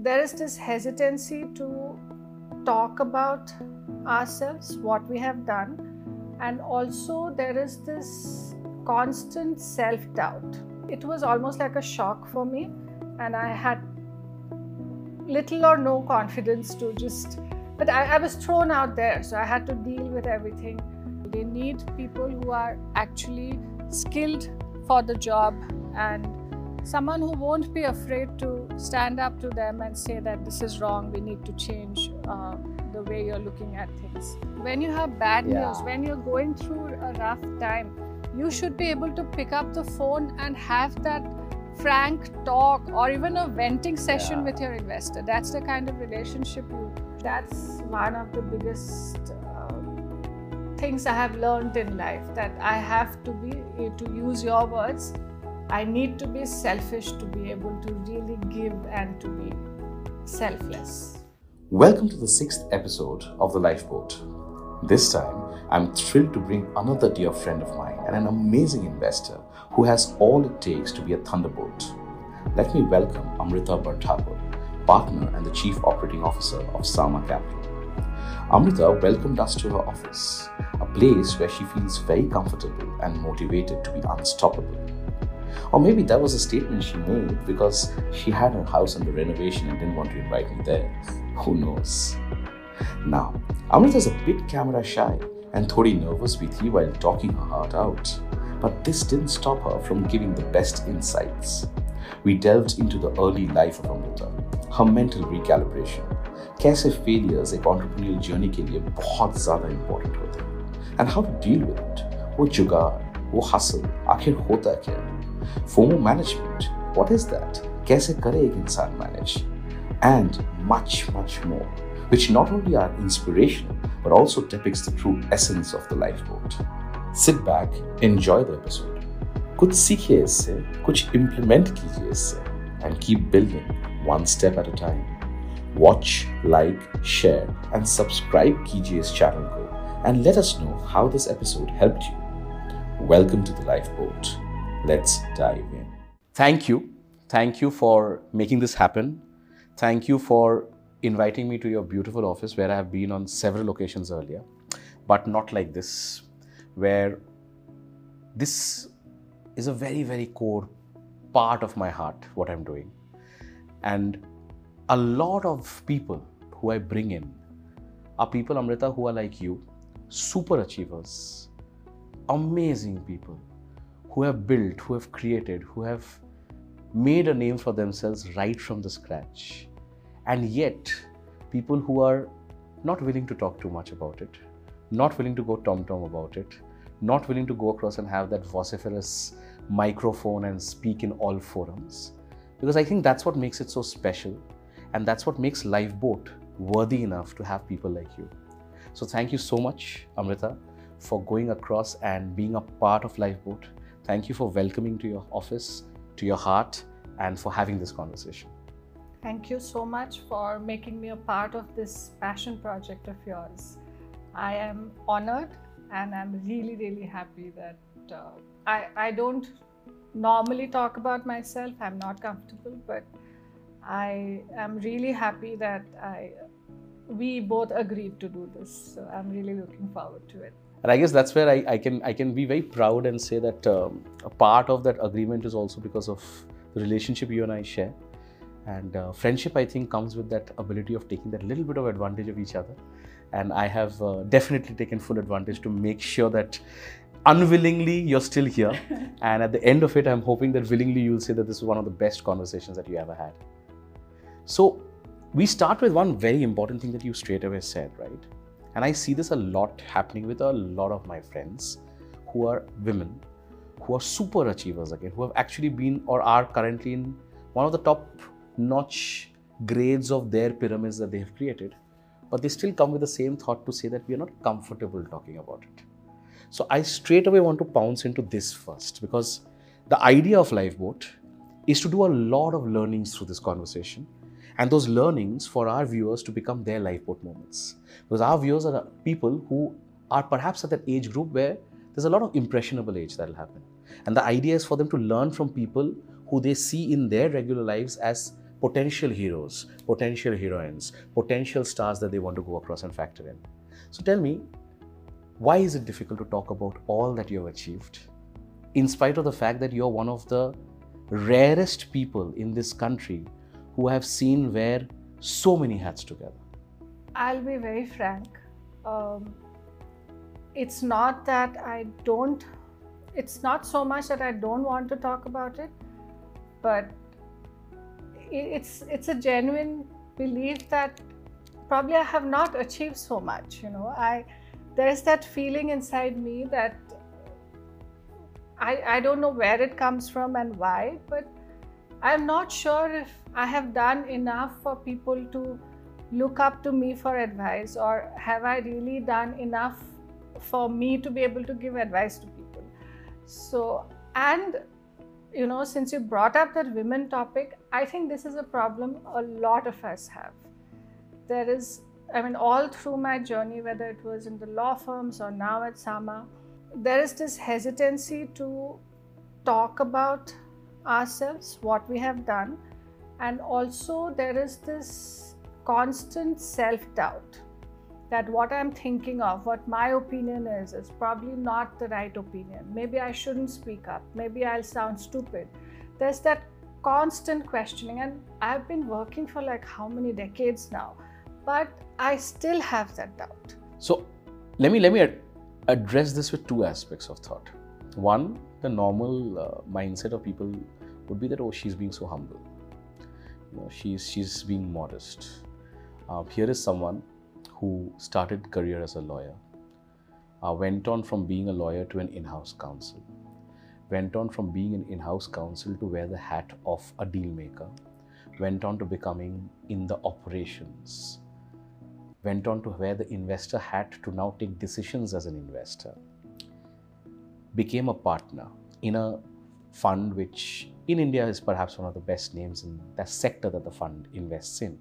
there is this hesitancy to talk about ourselves, what we have done, and also there is this constant self doubt. It was almost like a shock for me, and I had little or no confidence to just, but I, I was thrown out there, so I had to deal with everything. They need people who are actually skilled for the job and someone who won't be afraid to stand up to them and say that this is wrong, we need to change uh, the way you're looking at things. When you have bad Yeah. news, when you're going through a rough time, you should be able to pick up the phone and have that frank talk or even a venting session Yeah. with your investor. That's the kind of relationship you. That's one of the biggest uh, things I have learned in life that I have to be, to use your words, I need to be selfish to be able to really give and to be selfless. Welcome to the sixth episode of The Lifeboat. This time, I'm thrilled to bring another dear friend of mine and an amazing investor who has all it takes to be a thunderbolt. Let me welcome Amrita Barthakur, partner and the chief operating officer of Saama Capital. Amrita welcomed us to her office, a place where she feels very comfortable and motivated to be unstoppable. Or maybe that was a statement she made because she had her house under renovation and didn't want to invite me there. Who knows? Now, Amrita is a bit camera shy and thodi nervous with you while talking her heart out. But this didn't stop her from giving the best insights. We delved into the early life of Amrita, her mental recalibration, कैसे failures failures entrepreneurial entrepreneurial journey, लिए bahut ज़्यादा important होते हैं and how to deal with it. Wo jugaad, wo hustle, akhir hota kya? FOMO management, what is that? कैसे करे एक इंसान manage? And much, much more, which not only are inspirational but also depicts the true essence of the lifeboat. Sit back, enjoy the episode. कुछ सीखिए इससे, कुछ implement कीजिए इससे, and keep building one step at a time. Watch, like, share, and subscribe कीजिए इस channel को, and let us know how this episode helped you. Welcome to the lifeboat. Let's dive in. Thank you. Thank you for making this happen. Thank you for inviting me to your beautiful office where I have been on several occasions earlier, but not like this, where this is a very, very core part of my heart, what I'm doing. And a lot of people who I bring in are people, Amrita, who are like you, super achievers, amazing people who have built, who have created, who have made a name for themselves right from the scratch. And yet, people who are not willing to talk too much about it, not willing to go tom tom about it, not willing to go across and have that vociferous microphone and speak in all forums. Because I think that's what makes it so special, and that's what makes Lifeboat worthy enough to have people like you. So, thank you so much, Amrita, for going across and being a part of Lifeboat. Thank you for welcoming to your office, to your heart, and for having this conversation. Thank you so much for making me a part of this passion project of yours. I am honored and I'm really, really happy that uh, I, I don't normally talk about myself. I'm not comfortable, but I am really happy that I we both agreed to do this. So I'm really looking forward to it. And I guess that's where I, I can I can be very proud and say that um, a part of that agreement is also because of the relationship you and I share. And uh, friendship, I think, comes with that ability of taking that little bit of advantage of each other. And I have uh, definitely taken full advantage to make sure that unwillingly you're still here. and at the end of it, I'm hoping that willingly you'll say that this is one of the best conversations that you ever had. So we start with one very important thing that you straight away said, right? And I see this a lot happening with a lot of my friends who are women, who are super achievers again, who have actually been or are currently in one of the top notch grades of their pyramids that they have created. But they still come with the same thought to say that we are not comfortable talking about it. So I straight away want to pounce into this first because the idea of Lifeboat is to do a lot of learnings through this conversation and those learnings for our viewers to become their lifeboat moments. Because our viewers are people who are perhaps at that age group where there's a lot of impressionable age that'll happen. And the idea is for them to learn from people who they see in their regular lives as potential heroes, potential heroines, potential stars that they want to go across and factor in. So tell me, why is it difficult to talk about all that you've achieved, in spite of the fact that you're one of the rarest people in this country who have seen wear so many hats together? I'll be very frank. Um, it's not that I don't, it's not so much that I don't want to talk about it, but it's it's a genuine belief that probably I have not achieved so much. You know, I there's that feeling inside me that I, I don't know where it comes from and why, but I'm not sure if I have done enough for people to look up to me for advice or have I really done enough for me to be able to give advice to people. So, and you know, since you brought up that women topic, I think this is a problem a lot of us have. There is, I mean, all through my journey, whether it was in the law firms or now at Saama, there is this hesitancy to talk about ourselves, what we have done, and also there is this constant self doubt that what I'm thinking of, what my opinion is, is probably not the right opinion. Maybe I shouldn't speak up. Maybe I'll sound stupid. There's that constant questioning, and I've been working for like how many decades now, but I still have that doubt. So, let me let me address this with two aspects of thought. One, the normal uh, mindset of people would be that oh, she's being so humble. You know, she's she's being modest. Uh, here is someone who started career as a lawyer, uh, went on from being a lawyer to an in-house counsel, went on from being an in-house counsel to wear the hat of a deal maker, went on to becoming in the operations, went on to wear the investor hat to now take decisions as an investor, became a partner in a fund which in India is perhaps one of the best names in the sector that the fund invests in.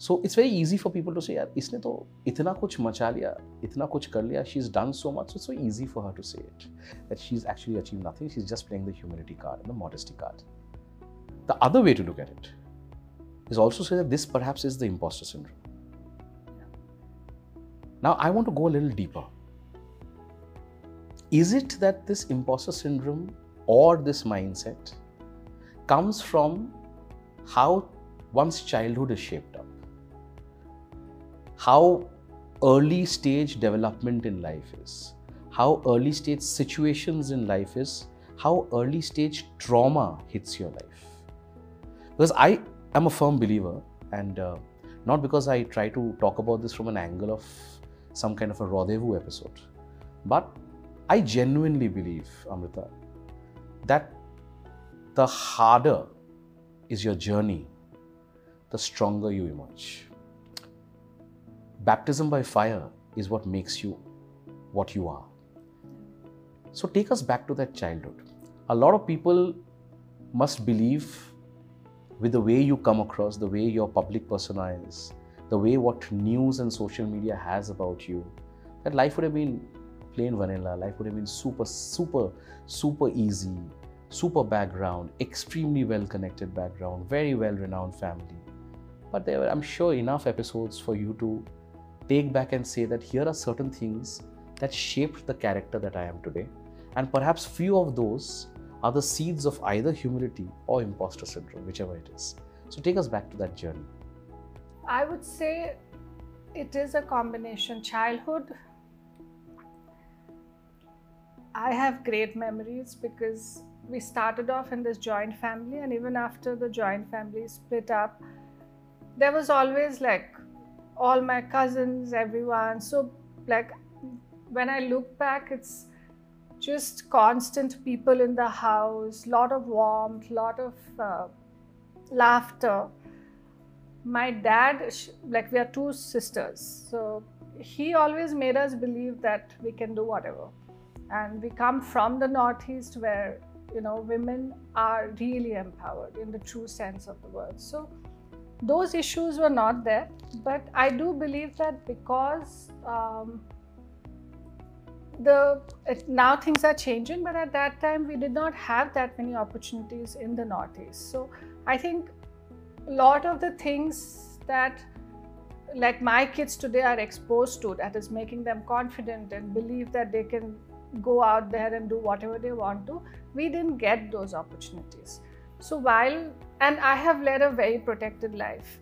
So it's very easy for people to से यार इसने तो इतना कुछ मचा लिया इतना कुछ कर लिया she is done so much it's so easy for her to से it that she is actually achieve nothing she is just playing the humility card the modesty card the other way to look at it is also say that this perhaps is the imposter syndrome. Now, I want to go a little deeper. Is it that this imposter syndrome or this mindset comes from how one's childhood is shaped up? how early stage development in life is, how early stage situations in life is, how early stage trauma hits your life. Because I am a firm believer, and uh, not because I try to talk about this from an angle of some kind of a rendezvous episode, but I genuinely believe, Amrita, that the harder is your journey, the stronger you emerge baptism by fire is what makes you what you are. So take us back to that childhood. A lot of people must believe with the way you come across, the way your public persona is, the way what news and social media has about you, that life would have been plain vanilla, life would have been super, super, super easy, super background, extremely well connected background, very well renowned family. But there were, I'm sure, enough episodes for you to take back and say that here are certain things that shaped the character that I am today. And perhaps few of those are the seeds of either humility or imposter syndrome, whichever it is. So take us back to that journey. I would say it is a combination. Childhood, I have great memories because we started off in this joint family, and even after the joint family split up, there was always like all my cousins, everyone. So, like, when I look back, it's just constant people in the house, lot of warmth, lot of uh, laughter. My dad, like, we are two sisters, so he always made us believe that we can do whatever. And we come from the Northeast where, you know, women are really empowered in the true sense of the word. So, those issues were not there but i do believe that because um, the it, now things are changing but at that time we did not have that many opportunities in the northeast so I think a lot of the things that like my kids today are exposed to that is making them confident and believe that they can go out there and do whatever they want to we didn't get those opportunities. So while and i have led a very protected life.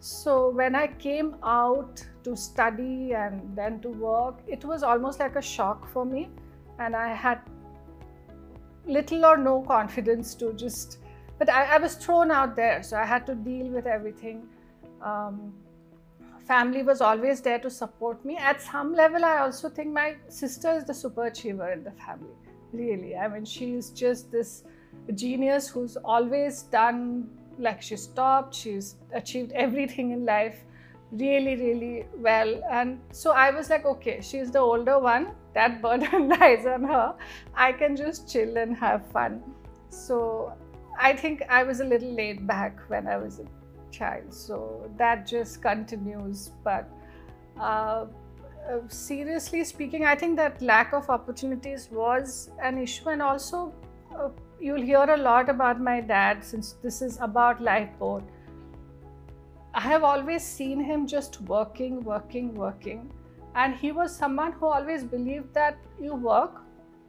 So when i came out to study and then to work it was almost like a shock for me. And i had little or no confidence to just but I, I was thrown out there. So i had to deal with everything. Um, family was always there to support me. At some level i also think my sister is the super achiever in the family really. I mean she's just this genius who's always done like she's stopped she's achieved everything in life really really well. And so i was like okay she's the older one. That burden lies on her. I can just chill and have fun. So i think i was a little laid back when i was child so that just continues but uh, uh, seriously speaking i think that lack of opportunities was an issue and also uh, you'll hear a lot about my dad since this is about lifeboat I have always seen him just working, working, working. And he was someone who always believed that you work,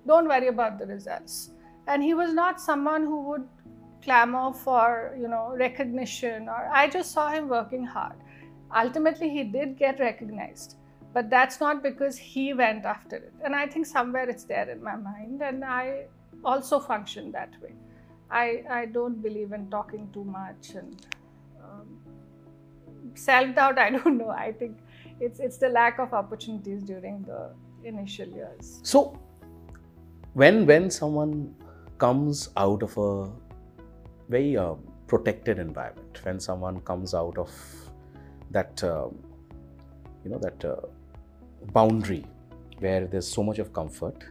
don't worry about the results. And he was not someone who would clamor for, you know, recognition or I just saw him working hard. Ultimately, he did get recognized, but that's not because he went after it. And I think somewhere it's there in my mind, and I also function that way. I, I don't believe in talking too much and um, self doubt, I don't know. I think it's it's the lack of opportunities during the initial years. So, when when someone comes out of a very uh, protected environment, when someone comes out of that uh, you know that uh, boundary where there's so much of comfort,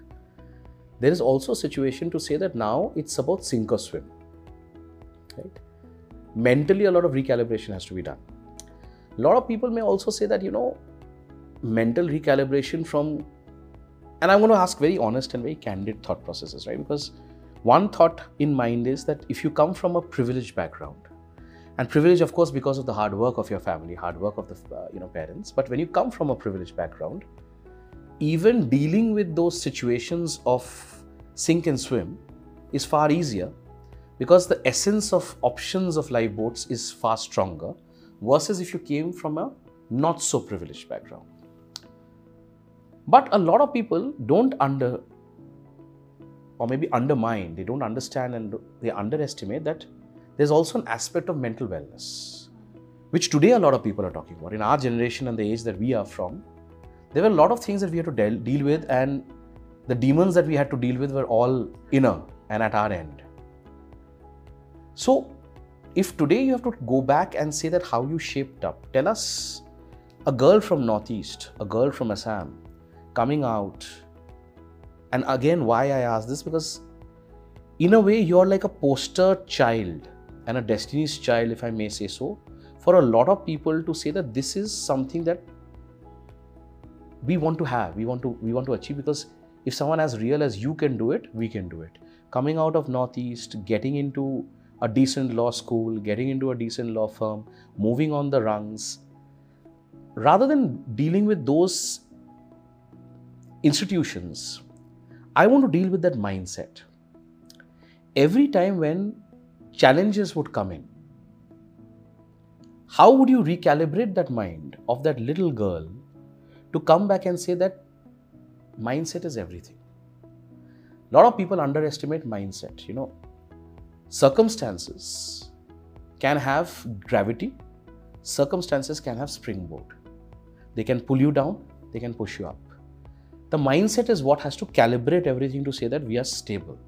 there is also a situation to say that now it's about sink or swim. Right? Mentally, a lot of recalibration has to be done a lot of people may also say that you know mental recalibration from and i'm going to ask very honest and very candid thought processes right because one thought in mind is that if you come from a privileged background and privilege of course because of the hard work of your family hard work of the uh, you know parents but when you come from a privileged background even dealing with those situations of sink and swim is far easier because the essence of options of lifeboats is far stronger versus if you came from a not so privileged background. But a lot of people don't under or maybe undermine, they don't understand and they underestimate that there's also an aspect of mental wellness, which today a lot of people are talking about. In our generation and the age that we are from, there were a lot of things that we had to deal, deal with, and the demons that we had to deal with were all inner and at our end. So, if today you have to go back and say that how you shaped up, tell us a girl from Northeast, a girl from Assam coming out. And again, why I ask this because in a way you're like a poster child and a destiny's child, if I may say so, for a lot of people to say that this is something that we want to have, we want to we want to achieve because if someone as real as you can do it, we can do it. Coming out of Northeast, getting into a decent law school, getting into a decent law firm, moving on the rungs, rather than dealing with those institutions, I want to deal with that mindset. Every time when challenges would come in, how would you recalibrate that mind of that little girl to come back and say that mindset is everything? A lot of people underestimate mindset. You know, Circumstances can have gravity, circumstances can have springboard. They can pull you down, they can push you up. The mindset is what has to calibrate everything to say that we are stable.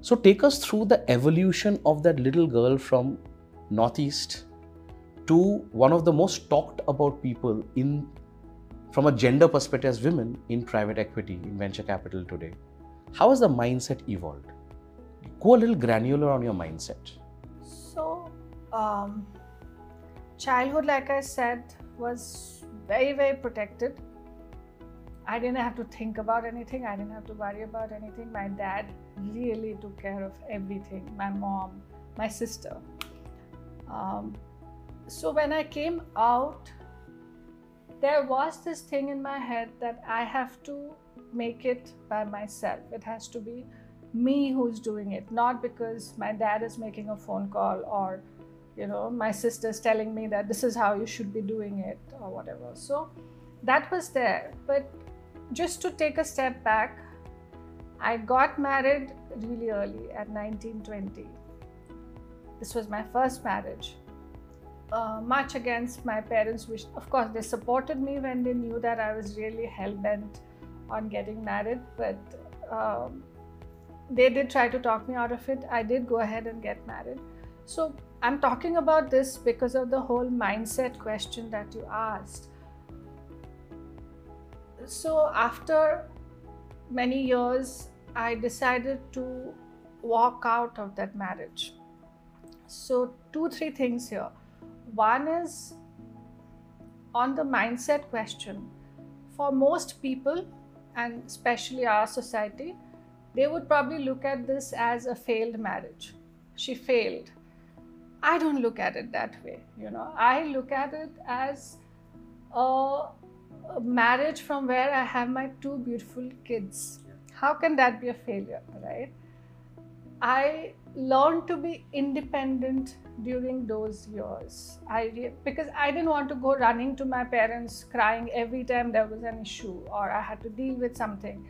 So, take us through the evolution of that little girl from Northeast to one of the most talked about people in from a gender perspective as women in private equity, in venture capital today. How has the mindset evolved? go a little granular on your mindset. So, um, childhood, like I said, was very, very protected. I didn't have to think about anything. I didn't have to worry about anything. My dad really took care of everything. My mom, my sister. Um, so when I came out, there was this thing in my head that I have to make it by myself. It has to be me who's doing it, not because my dad is making a phone call or, you know, my sister's telling me that this is how you should be doing it or whatever. So that was there. But just to take a step back, I got married really early at 1920. This was my first marriage. Uh, much against my parents' wish. Of course, they supported me when they knew that I was really hell bent on getting married, but um, they did try to talk me out of it. I did go ahead and get married. So, I'm talking about this because of the whole mindset question that you asked. So, after many years, I decided to walk out of that marriage. So, two, three things here. One is on the mindset question. For most people, and especially our society, they would probably look at this as a failed marriage. She failed. I don't look at it that way, you know. I look at it as a, marriage from where I have my two beautiful kids how can that be a failure, right? I learned to be independent during those years. I because I didn't want to go running to my parents crying every time there was an issue or I had to deal with something.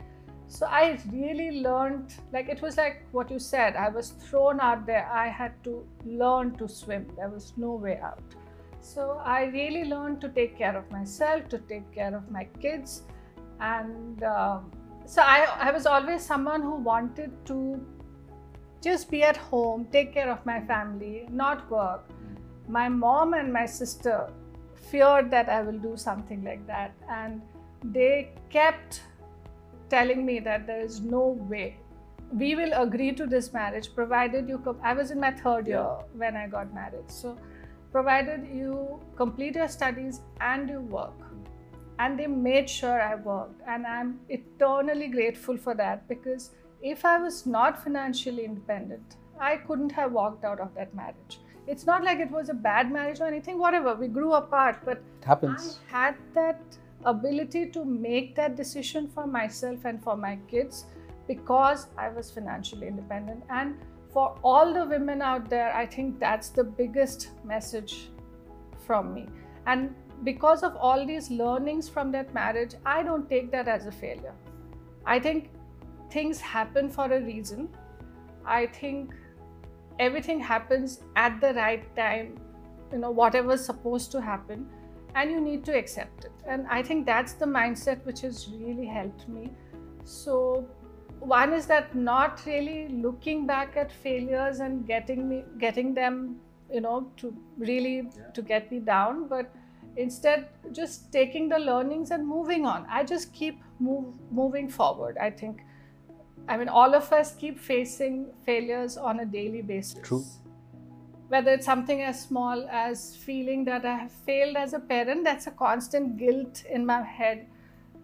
So I really learned like it was like what you said. I was thrown out there. I had to learn to swim. There was no way out. So I really learned to take care of myself, to take care of my kids, and. Um, so I, I was always someone who wanted to just be at home, take care of my family, not work. My mom and my sister feared that I will do something like that, and they kept telling me that there is no way we will agree to this marriage provided you. Com- I was in my third year when I got married, so provided you complete your studies and you work and they made sure I worked. And I'm eternally grateful for that because if I was not financially independent, I couldn't have walked out of that marriage. It's not like it was a bad marriage or anything, whatever. We grew apart, but it happens. I had that ability to make that decision for myself and for my kids because I was financially independent. And for all the women out there, I think that's the biggest message from me. And because of all these learnings from that marriage, I don't take that as a failure. I think things happen for a reason. I think everything happens at the right time, you know, whatever's supposed to happen, and you need to accept it. And I think that's the mindset which has really helped me. So, one is that not really looking back at failures and getting me getting them, you know, to really yeah. to get me down, but instead just taking the learnings and moving on. I just keep move, moving forward i think. I mean all of us keep facing failures on a daily basis. True. Whether it's something as small as feeling that i have failed as a parent that's a constant guilt in my head.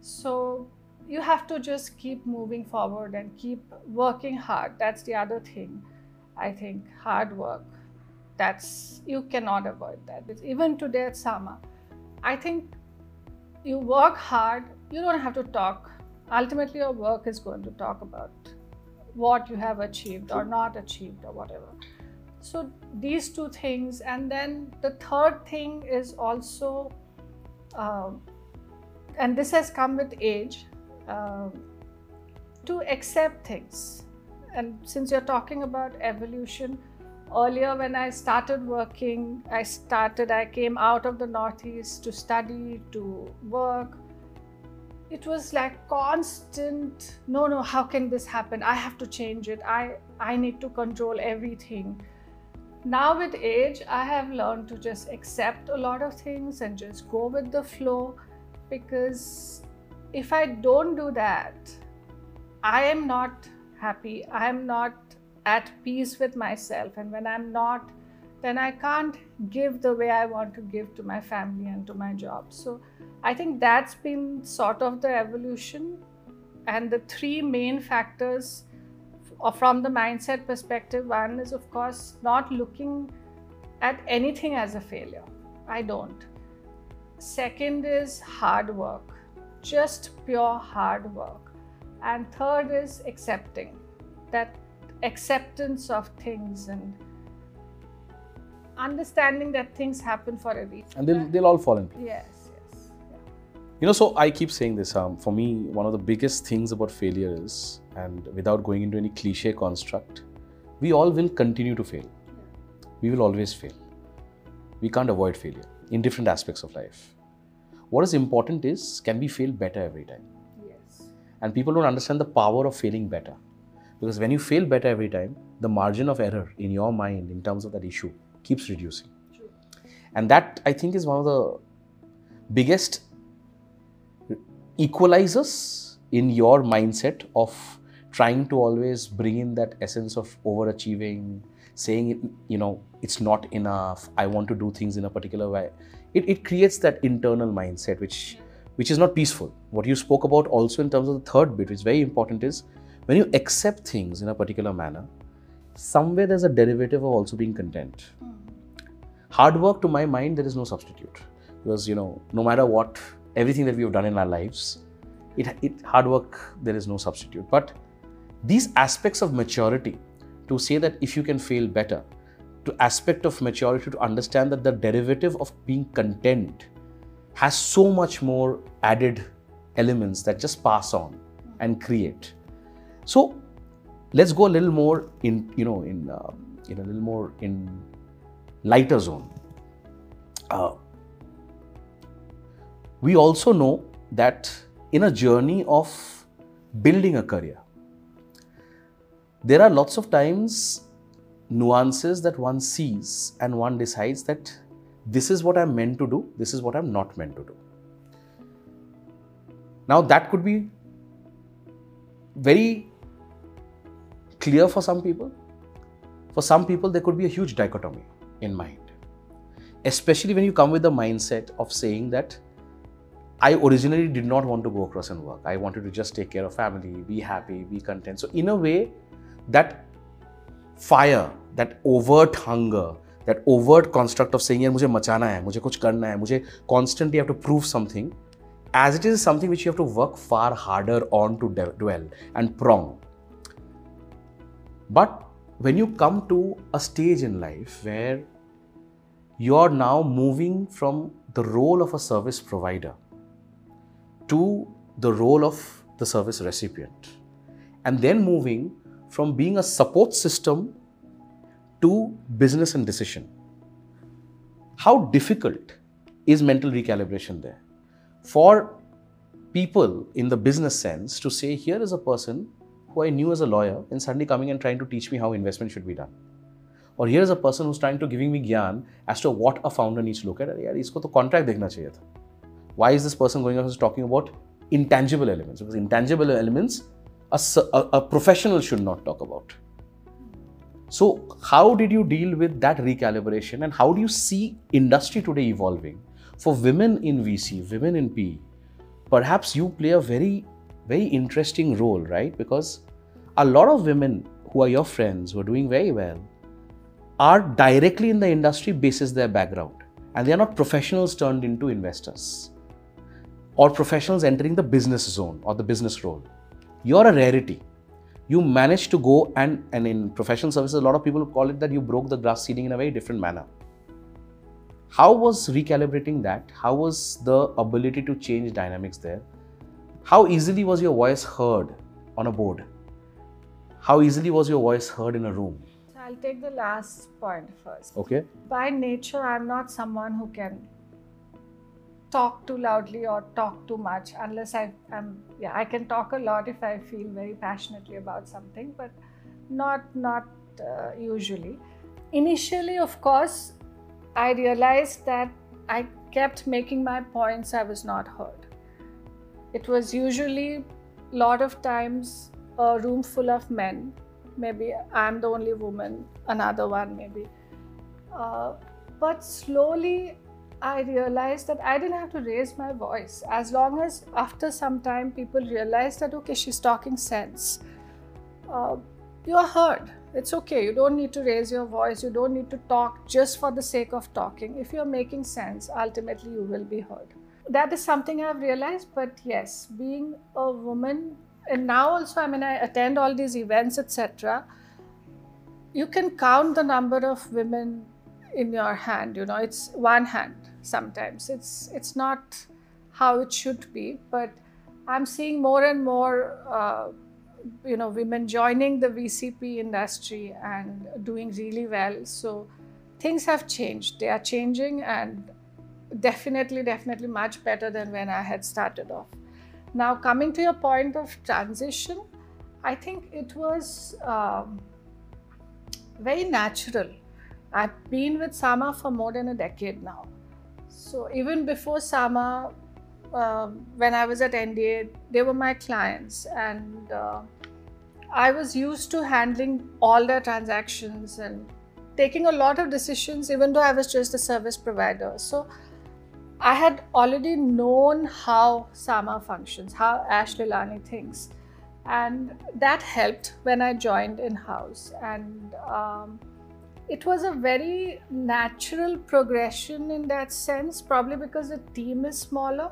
So you have to just keep moving forward and keep working hard that's the other thing i think hard work that's you cannot avoid that even today at Saama I think you work hard, you don't have to talk. Ultimately, your work is going to talk about what you have achieved or not achieved or whatever. So, these two things. And then the third thing is also, um, and this has come with age, um, to accept things. And since you're talking about evolution, earlier when i started working i started i came out of the northeast to study to work. It was like constant no no how can this happen? I have to change it. I i need to control everything. Now with age i have learned to just accept a lot of things and just go with the flow because if i don't do that i am not happy i am not at peace with myself. And when I'm not, then I can't give the way I want to give to my family and to my job. So I think that's been sort of the evolution. And the three main factors or from the mindset perspective, one is of course not looking at anything as a failure. I don't. Second is hard work, just pure hard work. And third is accepting that acceptance of things and understanding that things happen for a reason. And they'll, they'll all fall in place. Yes, yes. You know, so I keep saying this. Um, for me, one of the biggest things about failure is, and without going into any cliche construct, we all will continue to fail. We will always fail. We can't avoid failure in different aspects of life. What is important is can we fail better every time? Yes. And people don't understand the power of failing better. Because when you fail better every time, the margin of error in your mind in terms of that issue keeps reducing. True. And that I think is one of the biggest equalizers in your mindset of trying to always bring in that essence of overachieving, saying it, you know, it's not enough, I want to do things in a particular way. It, it creates that internal mindset which which is not peaceful. What you spoke about also in terms of the third bit, which is very important, is when you accept things in a particular manner, somewhere there's a derivative of also being content. Hmm. Hard work, to my mind, there is no substitute. Because, you know, no matter what, everything that we have done in our lives, it, it hard work, there is no substitute. But these aspects of maturity, to say that if you can fail better, to aspect of maturity to understand that the derivative of being content has so much more added elements that just pass on and create. So let's go a little more in you know in uh, in a little more in lighter zone. Uh, we also know that in a journey of building a career, there are lots of times nuances that one sees and one decides that this is what I'm meant to do, this is what I'm not meant to do. Now, that could be very clear for some people. For some people, there could be a huge dichotomy in mind, especially when you come with the mindset of saying that I originally did not want to go across and work. I wanted to just take care of family, be happy, be content. So, in a way, that fire, that overt hunger, that overt construct of saying, यार मुझे मचाना है, मुझे कुछ करना है, मुझे constantly have to prove something, as it is something which you have to work far harder on to dwell and prong. But when you come to a stage in life where you're now moving from the role of a service provider to the role of the service recipient, and then moving from being a support system to business and decision. How difficult is mental recalibration there? For people in the business sense to say, here is a person who I knew as a lawyer and suddenly coming and trying to teach me how investment should be done. Or here is a person who's trying to giving me gyan as to what a founder needs to look at. यार इसको तो contract देखना चाहिए था. Why is this person going on talking about intangible elements? Because intangible elements a, a, professional should not talk about. So, how did you deal with that recalibration and how do you see industry today evolving? For women in VC, women in PE, perhaps you play a very, very interesting role, right? Because a lot of women who are your friends, who are doing very well, are directly in the industry basis their background. And they are not professionals turned into investors or professionals entering the business zone or the business role. You're a rarity. You managed to go and and in professional services a lot of people call it that you broke the glass ceiling in a very different manner. How was recalibrating that? How was the ability to change dynamics there? How easily was your voice heard on a board? How easily was your voice heard in a room? I'll take the last point first. okay. By nature, I'm not someone who can talk too loudly or talk too much unless I am yeah I can talk a lot if I feel very passionately about something but not not uh, usually. Initially of course I realized that I kept making my points I was not heard. It was usually a lot of times a room full of men. Maybe I'm the only woman another one maybe. Uh, but slowly I realized that I didn't have to raise my voice as long as after some time people realized that okay, she's talking sense. Uh, you're heard. It's okay. You don't need to raise your voice. You don't need to talk just for the sake of talking. If you're making sense, ultimately you will be heard. That is something I've realized. But yes, being a woman, and now also, I mean, I attend all these events, etc. You can count the number of women in your hand. You know, it's one hand sometimes. It's it's not how it should be, but I'm seeing more and more. Uh, you know women joining the vcp industry and doing really well so things have changed they are changing and definitely definitely much better than when i had started off now coming to your point of transition i think it was um, very natural i've been with Saama for more than a decade now so even before Saama um, when I was at NDA, they were my clients, and uh, I was used to handling all their transactions and taking a lot of decisions, even though I was just a service provider. So I had already known how Saama functions, how Ash Lilani thinks, and that helped when I joined in house. And um, it was a very natural progression in that sense, probably because the team is smaller.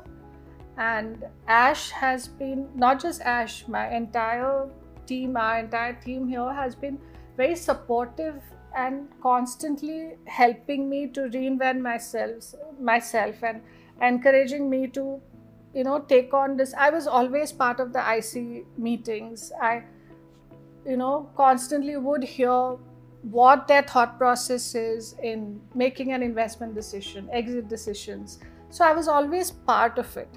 And Ash has been not just Ash, my entire team, our entire team here has been very supportive and constantly helping me to reinvent myself myself and encouraging me to you know take on this. I was always part of the ic meetings. I you know constantly would hear what their thought process is in making an investment decision exit decisions so i was always part of it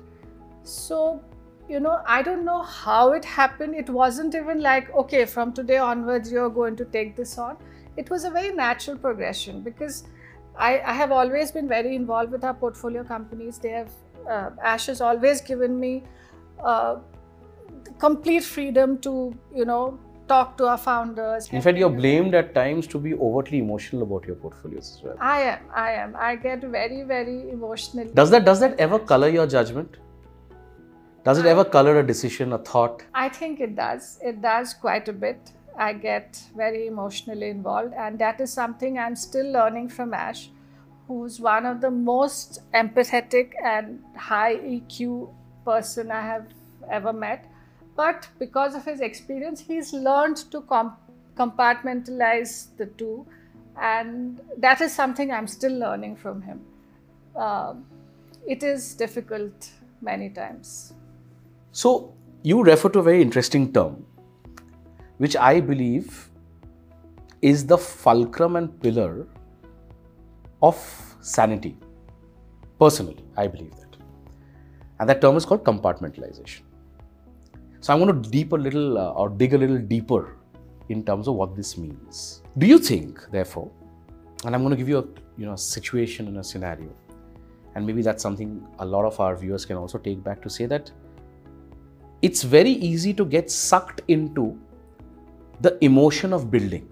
so, you know, I don't know how it happened. It wasn't even like, okay, from today onwards, you're going to take this on. It was a very natural progression because I, I have always been very involved with our portfolio companies. They have, uh, Ash has always given me uh, complete freedom to, you know, talk to our founders. In fact, you're blamed at times to be overtly emotional about your portfolios as well. I am. I am. I get very, very emotional. Does that does that ever color your judgment? Does it ever color a decision, a thought? I think it does. It does quite a bit. I get very emotionally involved, and that is something I'm still learning from Ash, who's one of the most empathetic and high EQ person I have ever met. But because of his experience, he's learned to com- compartmentalize the two, and that is something I'm still learning from him. Uh, it is difficult many times. So, you refer to a very interesting term, which I believe is the fulcrum and pillar of sanity. Personally, I believe that. And that term is called compartmentalization. So, I'm going to deep a little uh, or dig a little deeper in terms of what this means. Do you think, therefore, and I'm going to give you a you know situation and a scenario, and maybe that's something a lot of our viewers can also take back to say that it's very easy to get sucked into the emotion of building.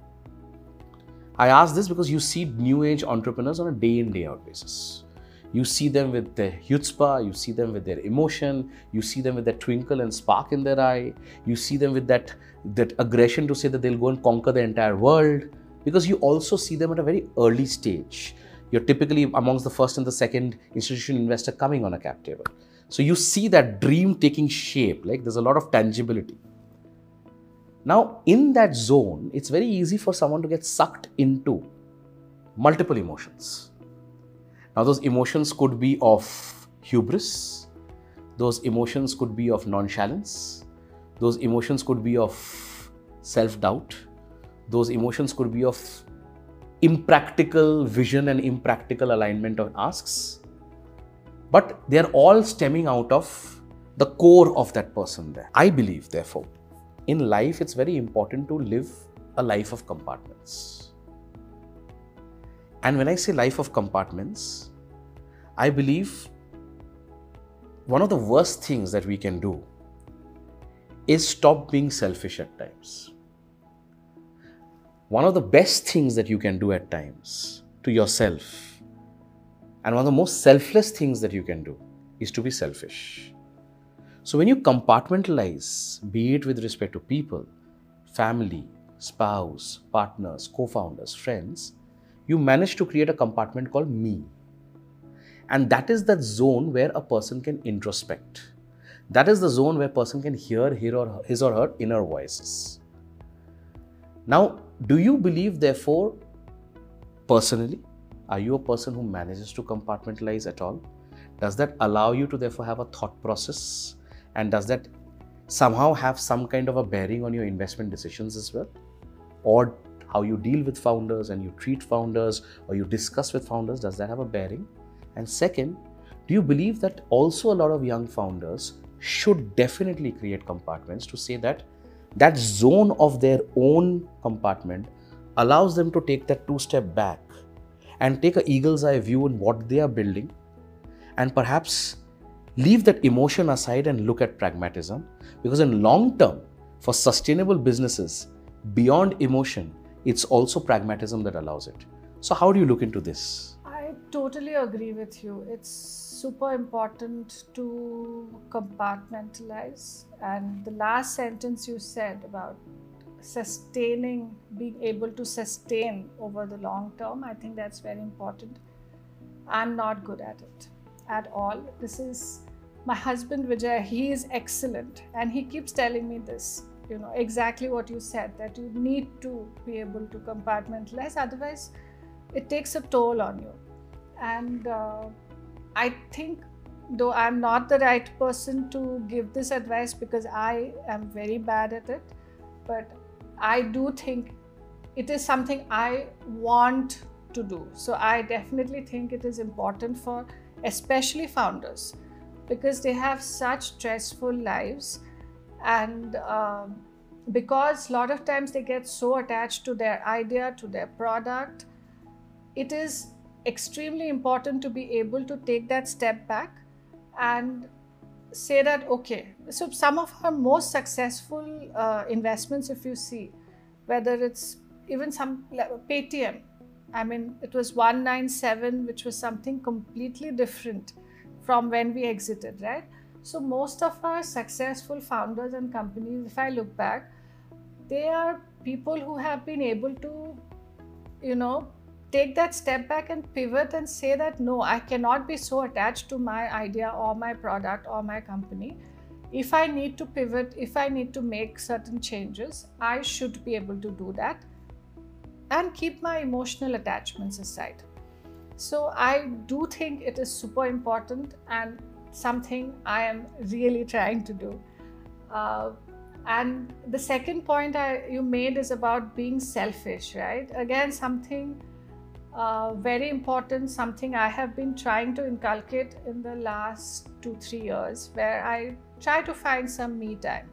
I ask this because you see new age entrepreneurs on a day in, day out basis. You see them with their chutzpah, you see them with their emotion, you see them with that twinkle and spark in their eye, you see them with that, that aggression to say that they'll go and conquer the entire world, because you also see them at a very early stage. You're typically amongst the first and the second institutional investor coming on a cap table. So you see that dream taking shape, like there's a lot of tangibility. Now, in that zone, it's very easy for someone to get sucked into multiple emotions. Now, those emotions could be of hubris, those emotions could be of nonchalance, those emotions could be of self doubt, those emotions could be of impractical vision and impractical alignment of asks but they are all stemming out of the core of that person there. I believe, therefore, in life it's very important to live a life of compartments. And when I say life of compartments, I believe one of the worst things that we can do is stop being selfish at times. One of the best things that you can do at times to yourself and one of the most selfless things that you can do is to be selfish. So when you compartmentalize, be it with respect to people, family, spouse, partners, co founders, friends, you manage to create a compartment called me. And that is that zone where a person can introspect. That is the zone where person can hear his or her inner voices. Now, do you believe, therefore, personally, are you a person who manages to compartmentalize at all? Does that allow you to, therefore, have a thought process? And does that somehow have some kind of a bearing on your investment decisions as well? Or how you deal with founders and you treat founders or you discuss with founders, does that have a bearing? And second, do you believe that also a lot of young founders should definitely create compartments to say that that zone of their own compartment allows them to take that two step back and take a eagle's eye view on what they are building and perhaps leave that emotion aside and look at pragmatism because in long term for sustainable businesses beyond emotion it's also pragmatism that allows it. So how do you look into this? I totally agree with you. It's super important to compartmentalize. And the last sentence you said about sustaining being able to sustain over the long term i think that's very important. I'm not good at it at all. This is my husband vijay. He is excellent. And he keeps telling me this you know exactly what you said that you need to be able to compartmentalize. Otherwise it takes a toll on you. And uh, i think though i'm not the right person to give this advice because i am very bad at it but i do think it is something i want to do. So i definitely think it is important for especially founders because they have such stressful lives and um, because a lot of times they get so attached to their idea to their product it is extremely important to be able to take that step back and say that okay so some of our most successful uh, investments if you see whether it's even some paytm i mean it was One97 which was something completely different from when we exited right so most of our successful founders and companies if i look back they are people who have been able to you know take that step back and pivot and say that no i cannot be so attached to my idea or my product or my company. If i need to pivot if i need to make certain changes i should be able to do that and keep my emotional attachments aside. So i do think it is super important and something i am really trying to do uh, and the second point I, you made is about being selfish, right? Again, something uh, very important, something I have been trying to inculcate in the last two, three years, where I try to find some me time.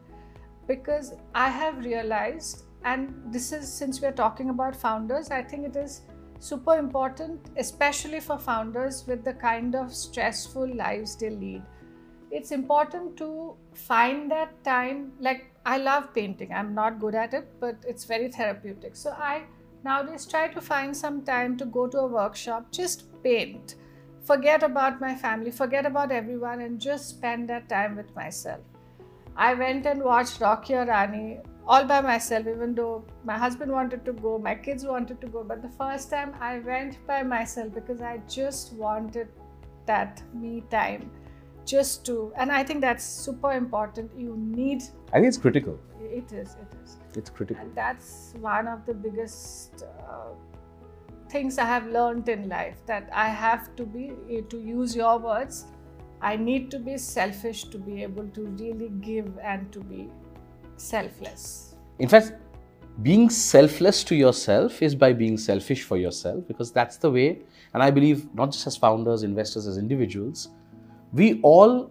Because I have realized, and this is since we're talking about founders, I think it is super important, especially for founders with the kind of stressful lives they lead. It's important to find that time, like I love painting. I'm not good at it, but it's very therapeutic. So I nowadays try to find some time to go to a workshop, just paint, forget about my family, forget about everyone, and just spend that time with myself. I went and watched Rocky Rani all by myself, even though my husband wanted to go, my kids wanted to go. But the first time I went by myself because I just wanted that me time just to and i think that's super important. You need i think it's critical. It is it is. It's critical. And that's one of the biggest uh, things i have learned in life that i have to be to use your words i need to be selfish to be able to really give and to be selfless in fact being selfless to yourself is by being selfish for yourself because that's the way and i believe not just as founders investors as individuals we all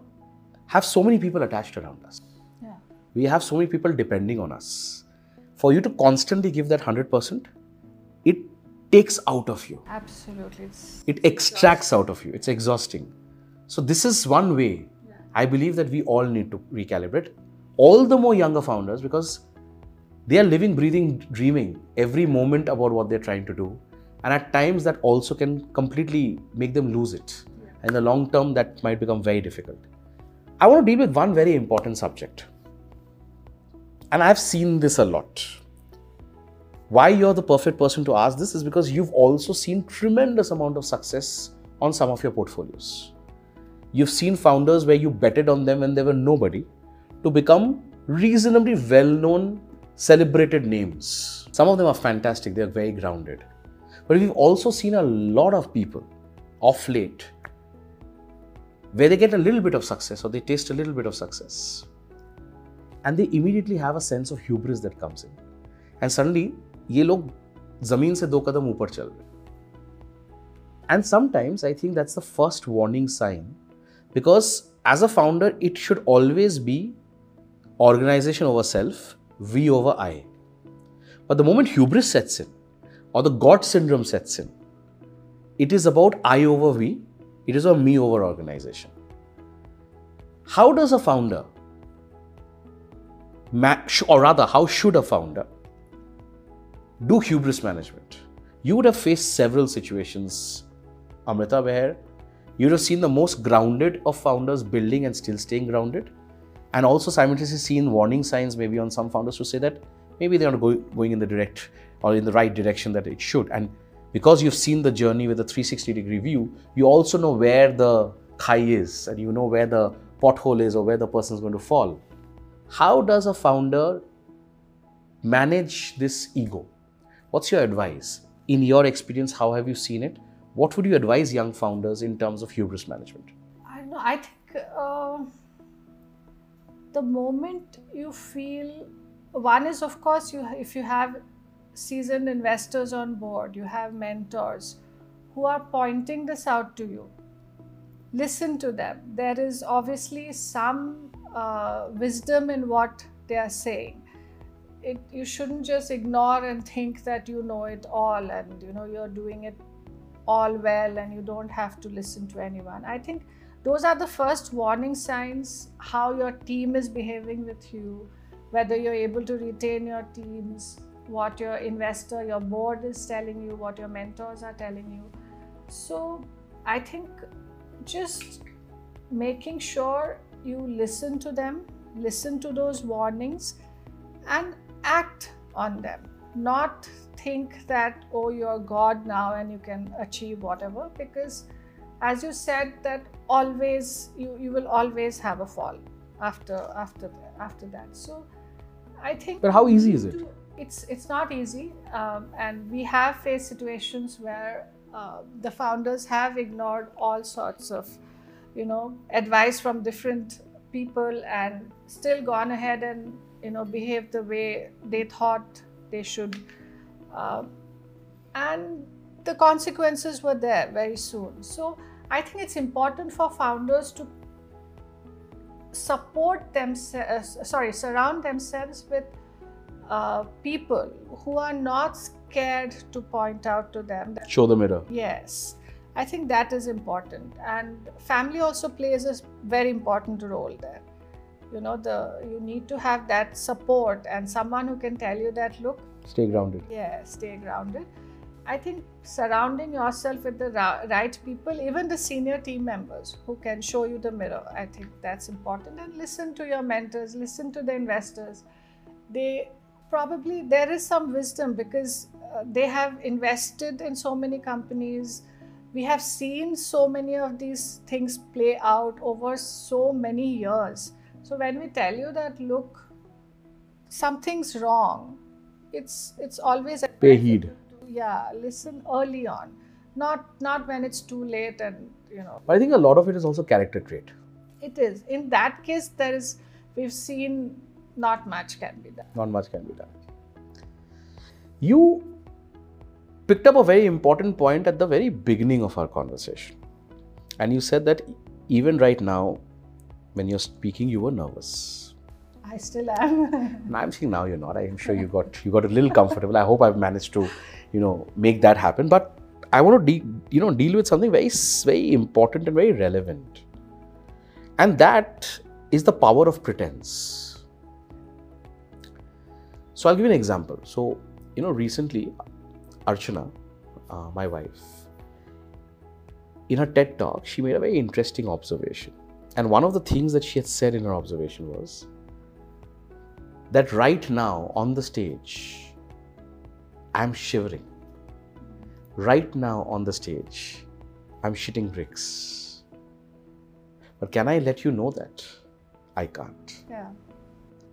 have so many people attached around us. Yeah. We have so many people depending on us. For you to constantly give that 100%, it takes out of you. Absolutely. It's it extracts out of you. It's exhausting. So, this is one way yeah. I believe that we all need to recalibrate. All the more younger founders because they are living, breathing, dreaming every moment about what they're trying to do. And at times, that also can completely make them lose it in the long term that might become very difficult. I want to deal with one very important subject. And I've seen this a lot. why you're the perfect person to ask this is because you've also seen tremendous amount of success on some of your portfolios. You've seen founders where you betted on them when they were nobody to become reasonably well-known, celebrated names. Some of them are fantastic, they're very grounded. But we've also seen a lot of people off late where they get a little bit of success or they taste a little bit of success and they immediately have a sense of hubris that comes in and suddenly ये लोग जमीन से दो कदम ऊपर चल रहे and sometimes i think that's the first warning sign because as a founder it should always be organization over self we over i. But the moment hubris sets in or the god syndrome sets in it is about i over we it is a me over organization. How does a founder or rather how should a founder do hubris management. You would have faced several situations, Amrita, where you would have seen the most grounded of founders building and still staying grounded, and also simultaneously seen warning signs maybe on some founders to say that maybe they're not go- going in the direct or in the right direction that it should. And because you've seen the journey with a 360 degree view, you also know where the khai is and you know where the pothole is or where the person is going to fall. How does a founder manage this ego? What's your advice? In your experience, how have you seen it? What would you advise young founders in terms of hubris management? I know. I think uh, the moment you feel one is, of course, you if you have seasoned investors on board, you have mentors who are pointing this out to you. Listen to them. There is obviously some uh, wisdom in what they are saying it you shouldn't just ignore and think that you know it all and you know you're doing it all well and you don't have to listen to anyone i think those are the first warning signs how your team is behaving with you whether you're able to retain your teams what your investor your board is telling you what your mentors are telling you. So i think just making sure you listen to them listen to those warnings and act on them, not think that, oh, you're God now and you can achieve whatever, because as you said, that always you, you will always have a fall after after after that. So I think But how easy is it? it's it's not easy um, and we have faced situations where uh, the founders have ignored all sorts of you know advice from different people and still gone ahead and you know behave the way they thought they should uh, and the consequences were there very soon. So i think it's important for founders to support themselves sorry surround themselves with uh, people who are not scared to point out to them that, Show the mirror. yes. I think that is important. And family also plays a very important role there. You know the you need to have that support and someone who can tell you that look Stay grounded. yeah stay grounded i think surrounding yourself with the right people even the senior team members who can show you the mirror i think that's important. And listen to your mentors listen to the investors. They probably there is some wisdom because uh, they have invested in so many companies. We have seen so many of these things play out over so many years. So when we tell you that look something's wrong it's it's always Pay heed. Yeah listen early on not not when it's too late and you know But I think a lot of it is also character trait. it is in that case there is we've seen not much can be done Not much can be done. You picked up a very important point at the very beginning of our conversation. And you said that even right now, when you're speaking, you were nervous. i still am I'm saying now you're not. I'm sure you got you got a little comfortable. I hope I've managed to, you know, make that happen. But I want to, de- you know, deal with something very, very important and very relevant, and that is the power of pretense. So I'll give you an example. So you know, recently, Archana, uh, my wife, in her TED talk, she made a very interesting observation. And one of the things that she had said in her observation was that right now on the stage, I'm shivering. Right now on the stage, I'm shitting bricks. But can I let you know that? I can't. Yeah.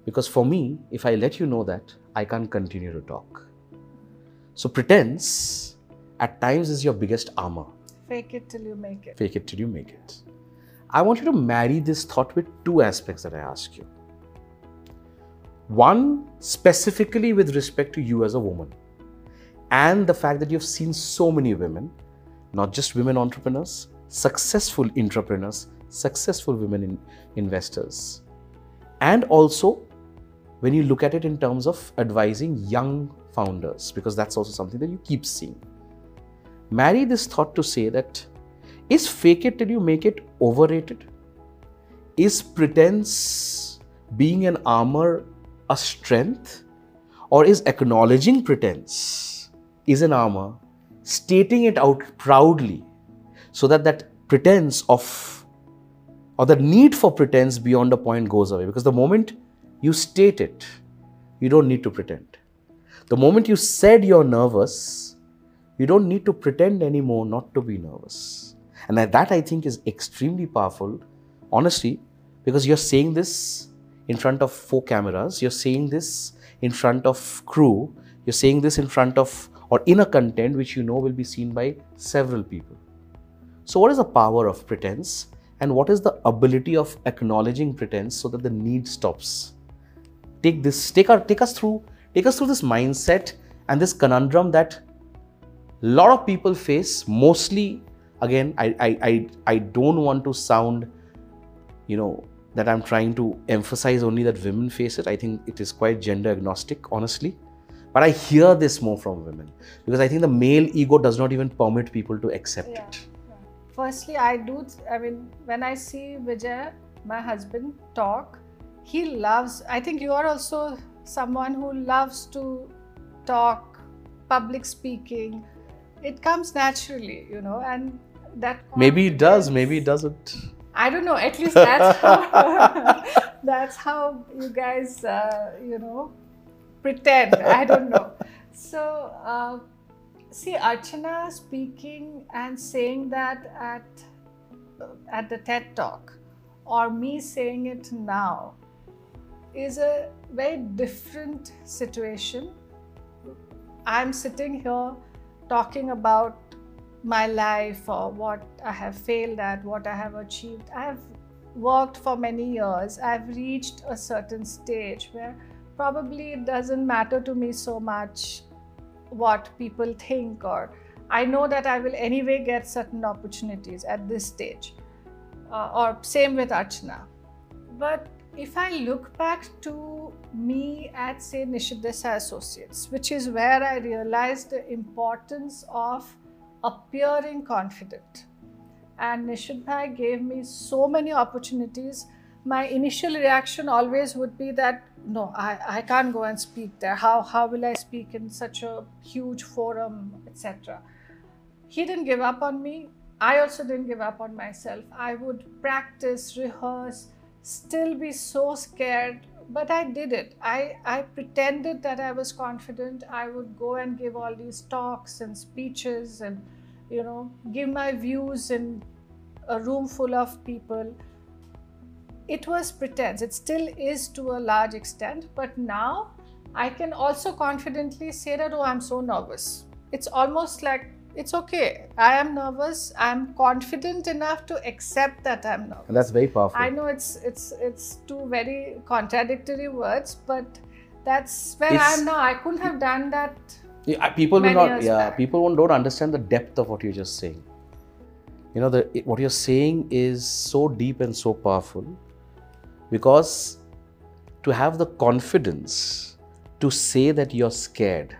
Because for me, if I let you know that, I can't continue to talk. So pretense at times is your biggest armor. Fake it till you make it. Fake it till you make it. I want you to marry this thought with two aspects that I ask you. One, specifically with respect to you as a woman, and the fact that you've seen so many women, not just women entrepreneurs, successful entrepreneurs, successful women in investors, and also when you look at it in terms of advising young founders, because that's also something that you keep seeing. Marry this thought to say that is fake it till you make it overrated? Is pretense being an armor a strength? Or is acknowledging pretense is an armor, stating it out proudly so that that pretense of or the need for pretense beyond a point goes away? Because the moment you state it, you don't need to pretend. The moment you said you're nervous, you don't need to pretend anymore not to be nervous. And that I think is extremely powerful, honestly, because you're saying this in front of four cameras, you're saying this in front of crew, you're saying this in front of or inner content which you know will be seen by several people. So, what is the power of pretense? And what is the ability of acknowledging pretense so that the need stops? take this take our take us through take us through this mindset and this conundrum that a lot of people face mostly again I, I i i don't want to sound you know that i'm trying to emphasize only that women face it i think it is quite gender agnostic honestly but i hear this more from women because i think the male ego does not even permit people to accept Yeah. it Firstly, I do, I mean, when I see Vijay, my husband, talk, he loves, I think you are also someone who loves to talk, public speaking. It comes naturally, you know, and that. maybe it does maybe it doesn't I don't know. At least that's how, that's how you guys, uh, you know, pretend. I don't know. So, uh, see, Archana speaking and saying that at at the TED Talk, or me saying it now, is a very different situation. I'm sitting here talking about my life or what I have failed at, what I have achieved. I have worked for many years. I've reached a certain stage where probably it doesn't matter to me so much what people think, or I know that I will anyway get certain opportunities at this stage. Uh, or same with Archana. But if I look back to me at, say, Nishith Desai Associates, which is where I realized the importance of appearing confident. And Nishith gave me so many opportunities. My initial reaction always would be that no, I, I can't go and speak there. How, how will I speak in such a huge forum, etc. He didn't give up on me. I also didn't give up on myself. I would practice, rehearse, still be so scared but i did it i i pretended that i was confident i would go and give all these talks and speeches and you know give my views in a room full of people it was pretense it still is to a large extent but now i can also confidently say that oh i'm so nervous it's almost like it's okay i am nervous i'm confident enough to accept that i'm nervous and that's very powerful I know it's it's it's two very contradictory words, but that's where It's- I am now. I couldn't have done that. Yeah, people will not. Yeah, back. people won't- don't understand the depth of what you're just saying. You know, the what you're saying is so deep and so powerful, because to have the confidence to say that you're scared,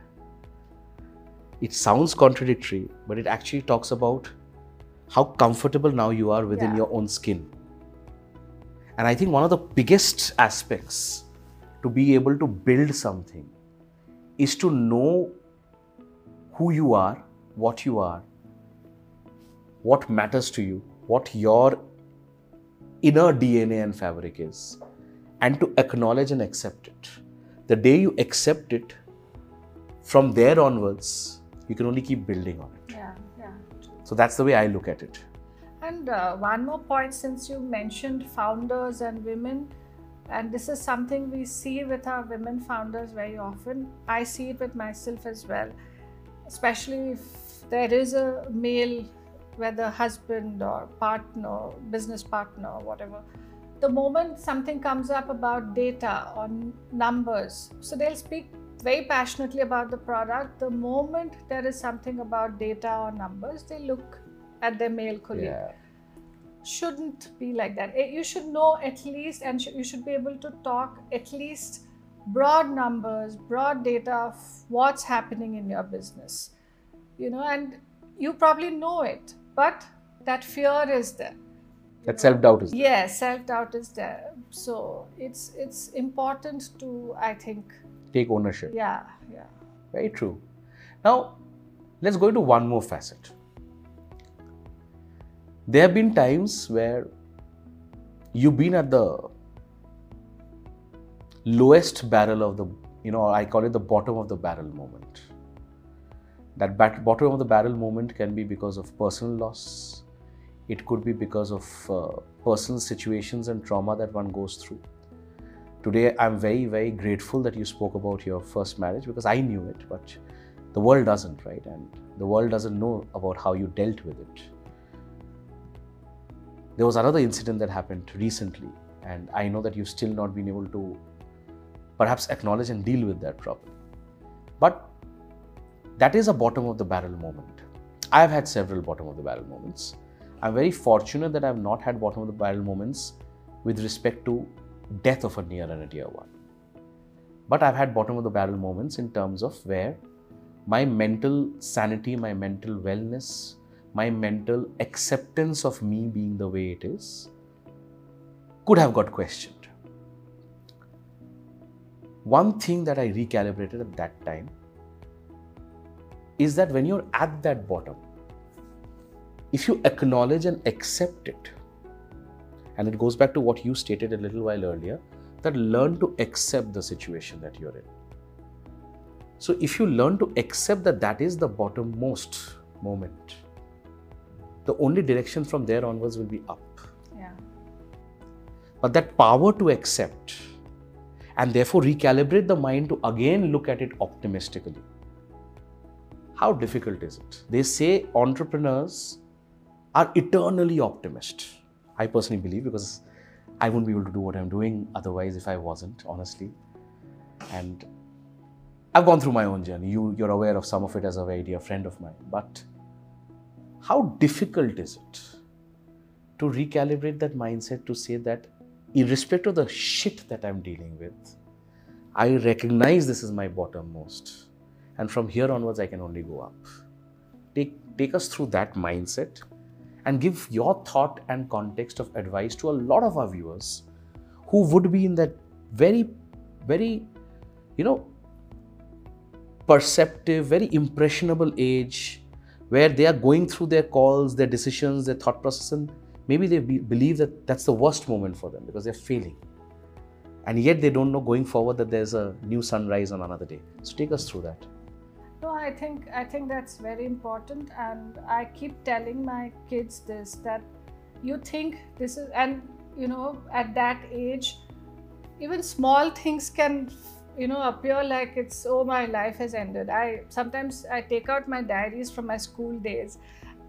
it sounds contradictory, but it actually talks about how comfortable now you are within Yeah. your own skin. And I think one of the biggest aspects to be able to build something is to know who you are, what you are, what matters to you, what your inner DNA and fabric is, and to acknowledge and accept it. The day you accept it, from there onwards, you can only keep building on it. Yeah, yeah. So that's the way I look at it. And uh, one more point since you mentioned founders and women, and this is something we see with our women founders very often. I see it with myself as well, especially if there is a male, whether husband or partner, business partner, whatever. The moment something comes up about data or numbers, so they'll speak very passionately about the product. The moment there is something about data or numbers, they look at their male colleague. Yeah. Shouldn't be like that. You should know at least, and you should be able to talk at least broad numbers, broad data of what's happening in your business. You know, and you probably know it, but that fear is there. That self doubt is. There. Yes, self doubt is there. So it's it's important to, I think, Take ownership. yeah, yeah. Very true. Now, let's go into one more facet. There have been times where you've been at the lowest barrel of the, you know, I call it the bottom of the barrel moment. That bat- bottom of the barrel moment can be because of personal loss, it could be because of uh, personal situations and trauma that one goes through. Today, I'm very, very grateful that you spoke about your first marriage because I knew it, but the world doesn't, right? And the world doesn't know about how you dealt with it. There was another incident that happened recently, and I know that you've still not been able to perhaps acknowledge and deal with that problem. But that is a bottom of the barrel moment. I've had several bottom of the barrel moments. I'm very fortunate that I've not had bottom of the barrel moments with respect to death of a near and a dear one. But I've had bottom of the barrel moments in terms of where my mental sanity, my mental wellness, my mental acceptance of me being the way it is could have got questioned. One thing that I recalibrated at that time is that when you're at that bottom, if you acknowledge and accept it, and it goes back to what you stated a little while earlier that learn to accept the situation that you're in. So, if you learn to accept that that is the bottommost moment, the only direction from there onwards will be up. Yeah. But that power to accept and therefore recalibrate the mind to again look at it optimistically. How difficult is it? They say entrepreneurs are eternally optimist. I personally believe because I wouldn't be able to do what I'm doing otherwise if I wasn't, honestly. And I've gone through my own journey. You, you're aware of some of it as a very dear friend of mine. But how difficult is it to recalibrate that mindset to say that, irrespective of the shit that I'm dealing with, I recognize this is my bottommost. And from here onwards, I can only go up. Take, take us through that mindset and give your thought and context of advice to a lot of our viewers who would be in that very, very, you know, perceptive, very impressionable age where they are going through their calls, their decisions, their thought process, and maybe they be, believe that that's the worst moment for them because they're failing. And yet they don't know going forward that there's a new sunrise on another day. So take us through that. I think I think that's very important, and I keep telling my kids this that you think this is, and you know, at that age, even small things can, you know, appear like it's oh my life has ended. I sometimes I take out my diaries from my school days,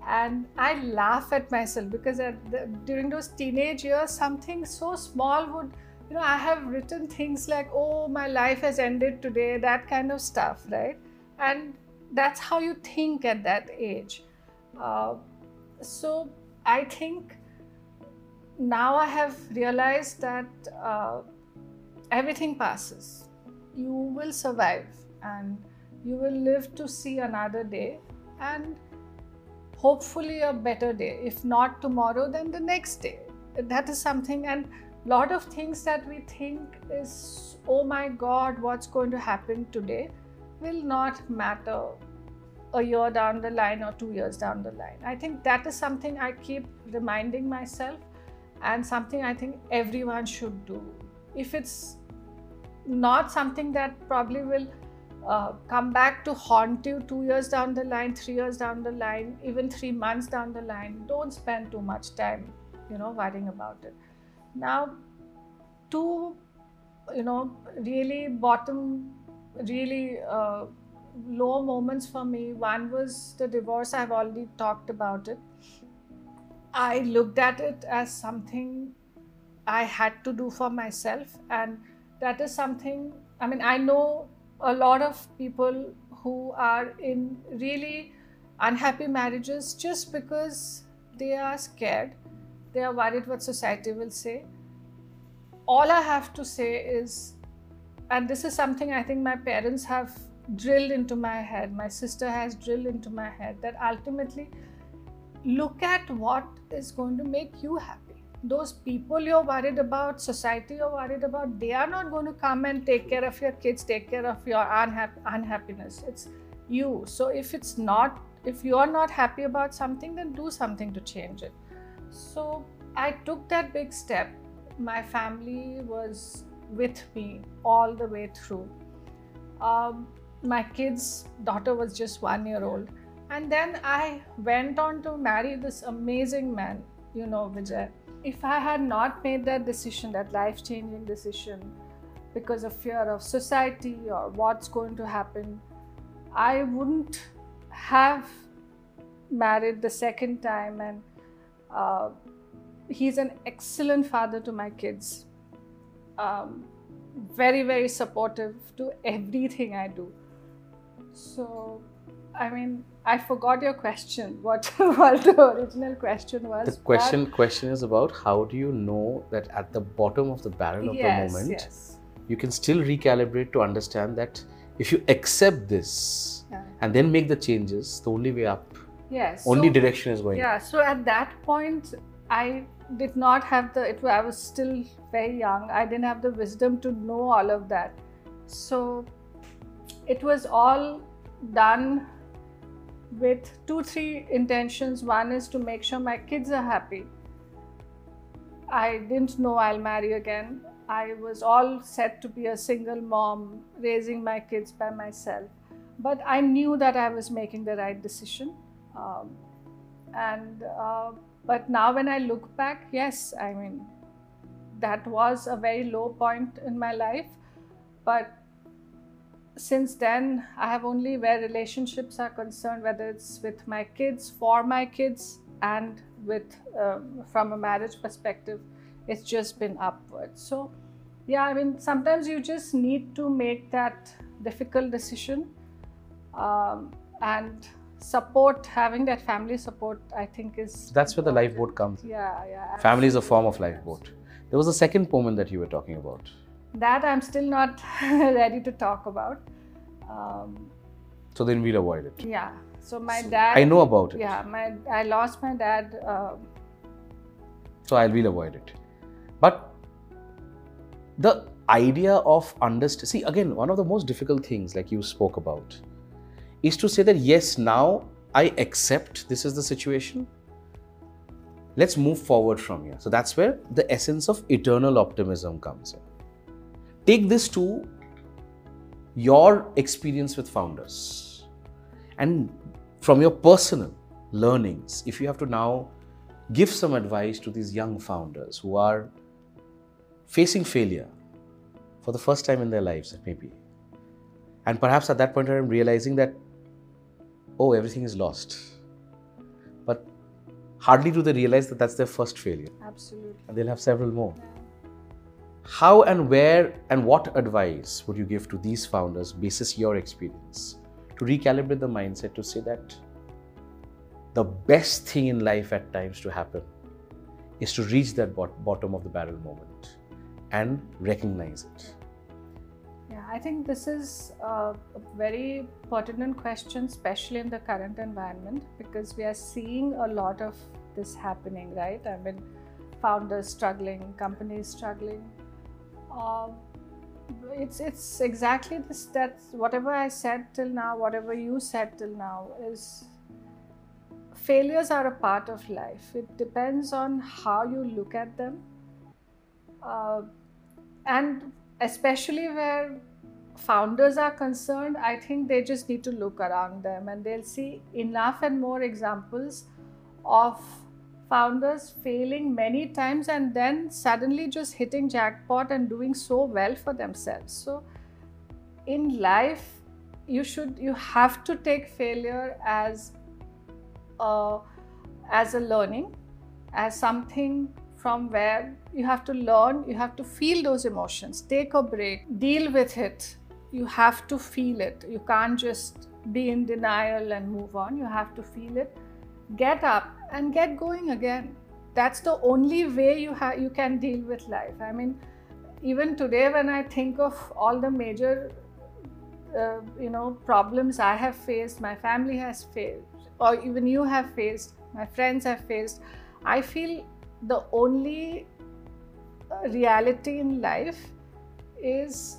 and I laugh at myself because at the, during those teenage years, something so small would. You know, I have written things like, oh, my life has ended today, that kind of stuff, right? and that's how you think at that age. Uh, so i think now i have realized that uh, everything passes. You will survive and you will live to see another day and hopefully a better day. If not tomorrow then the next day. That is something and a lot of things that we think is oh my god what's going to happen today will not matter a year down the line or two years down the line. I think that is something I keep reminding myself and something I think everyone should do. If it's not something that probably will uh, come back to haunt you two years down the line, three years down the line, even three months down the line. Don't spend too much time, you know, worrying about it. Now, two, you know, really bottom, really uh, low moments for me. One was the divorce. I've already talked about it. I looked at it as something I had to do for myself, and that is something. I mean, I know a lot of people who are in really unhappy marriages just because they are scared, they are worried what society will say. All I have to say is, and this is something I think my parents have drilled into my head, my sister has drilled into my head, that ultimately look at what is going to make you happy those people you're worried about, society you're worried about, they are not going to come and take care of your kids, take care of your unha- unhappiness. It's you. So if it's not, if you're not happy about something, then do something to change it. So I took that big step. My family was with me all the way through. Um, my kid's daughter was just one year old. And then I went on to marry this amazing man, you know, Vijay if I had not made that decision, that life changing decision, because of fear of society or what's going to happen, I wouldn't have married the second time. And uh, he's an excellent father to my kids. Um, very, very supportive to everything I do. So, I mean, I forgot your question. What, what the original question was? The question question is about how do you know that at the bottom of the barrel of yes, the moment yes. you can still recalibrate to understand that if you accept this Yeah. and then make the changes, the only way up, Yes. only so- direction is going. Yeah, so at that point, I did not have the, it, I was still very young. I didn't have the wisdom to know all of that. So it was all done with two, three intentions. One is to make sure my kids are happy. I didn't know I'll marry again. I was all set to be a single mom, raising my kids by myself. But I knew that I was making the right decision. Um, and uh, but now when I look back, yes, I mean that was a very low point in my life. But since then, I have only where relationships are concerned, whether it's with my kids, for my kids, and with um, from a marriage perspective, it's just been upward. So, yeah, I mean, sometimes you just need to make that difficult decision, um, and support having that family support. I think is That's where the lifeboat comes. Yeah, yeah. Family is a form of lifeboat. There was a second poem that you were talking about. That I'm still not ready to talk about. Um, So then we'll avoid it. yeah. So my dad. I know about it. Yeah, my I lost my dad. Uh, So i'll we'll avoid it. But the idea of understand see again one of the most difficult things like you spoke about is to say that yes now I accept this is the situation. Let's move forward from here. So that's where the essence of eternal optimism comes in. Take this to your experience with founders and from your personal learnings if you have to now give some advice to these young founders who are facing failure for the first time in their lives, maybe. And perhaps at that point, I'm realizing that, oh, everything is lost. But hardly do they realize that that's their first failure, absolutely. and they'll have several more. How and where and what advice would you give to these founders, basis your experience, to recalibrate the mindset to say that the best thing in life at times to happen is to reach that bot- bottom of the barrel moment and recognize it. I think this is a very pertinent question, especially in the current environment, because we are seeing a lot of this happening, right? I mean, founders struggling, companies struggling. Uh, it's it's exactly this. That whatever I said till now, whatever you said till now, is failures are a part of life. It depends on how you look at them. Uh, and especially where founders are concerned, I think they just need to look around them and they'll see enough and more examples of founders failing many times and then suddenly just hitting jackpot and doing so well for themselves. So, in life, you should you have to take failure as a, as a learning, as something from where you have to learn, you have to feel those emotions, take a break, deal with it. You have to feel it. You can't just be in denial and move on. You have to feel it. Get up and get going again. That's the only way you have you can deal with life. I mean, even today when I think of all the major uh, you know problems I have faced, my family has faced, or even you have faced, my friends have faced, I feel the only uh, reality in life is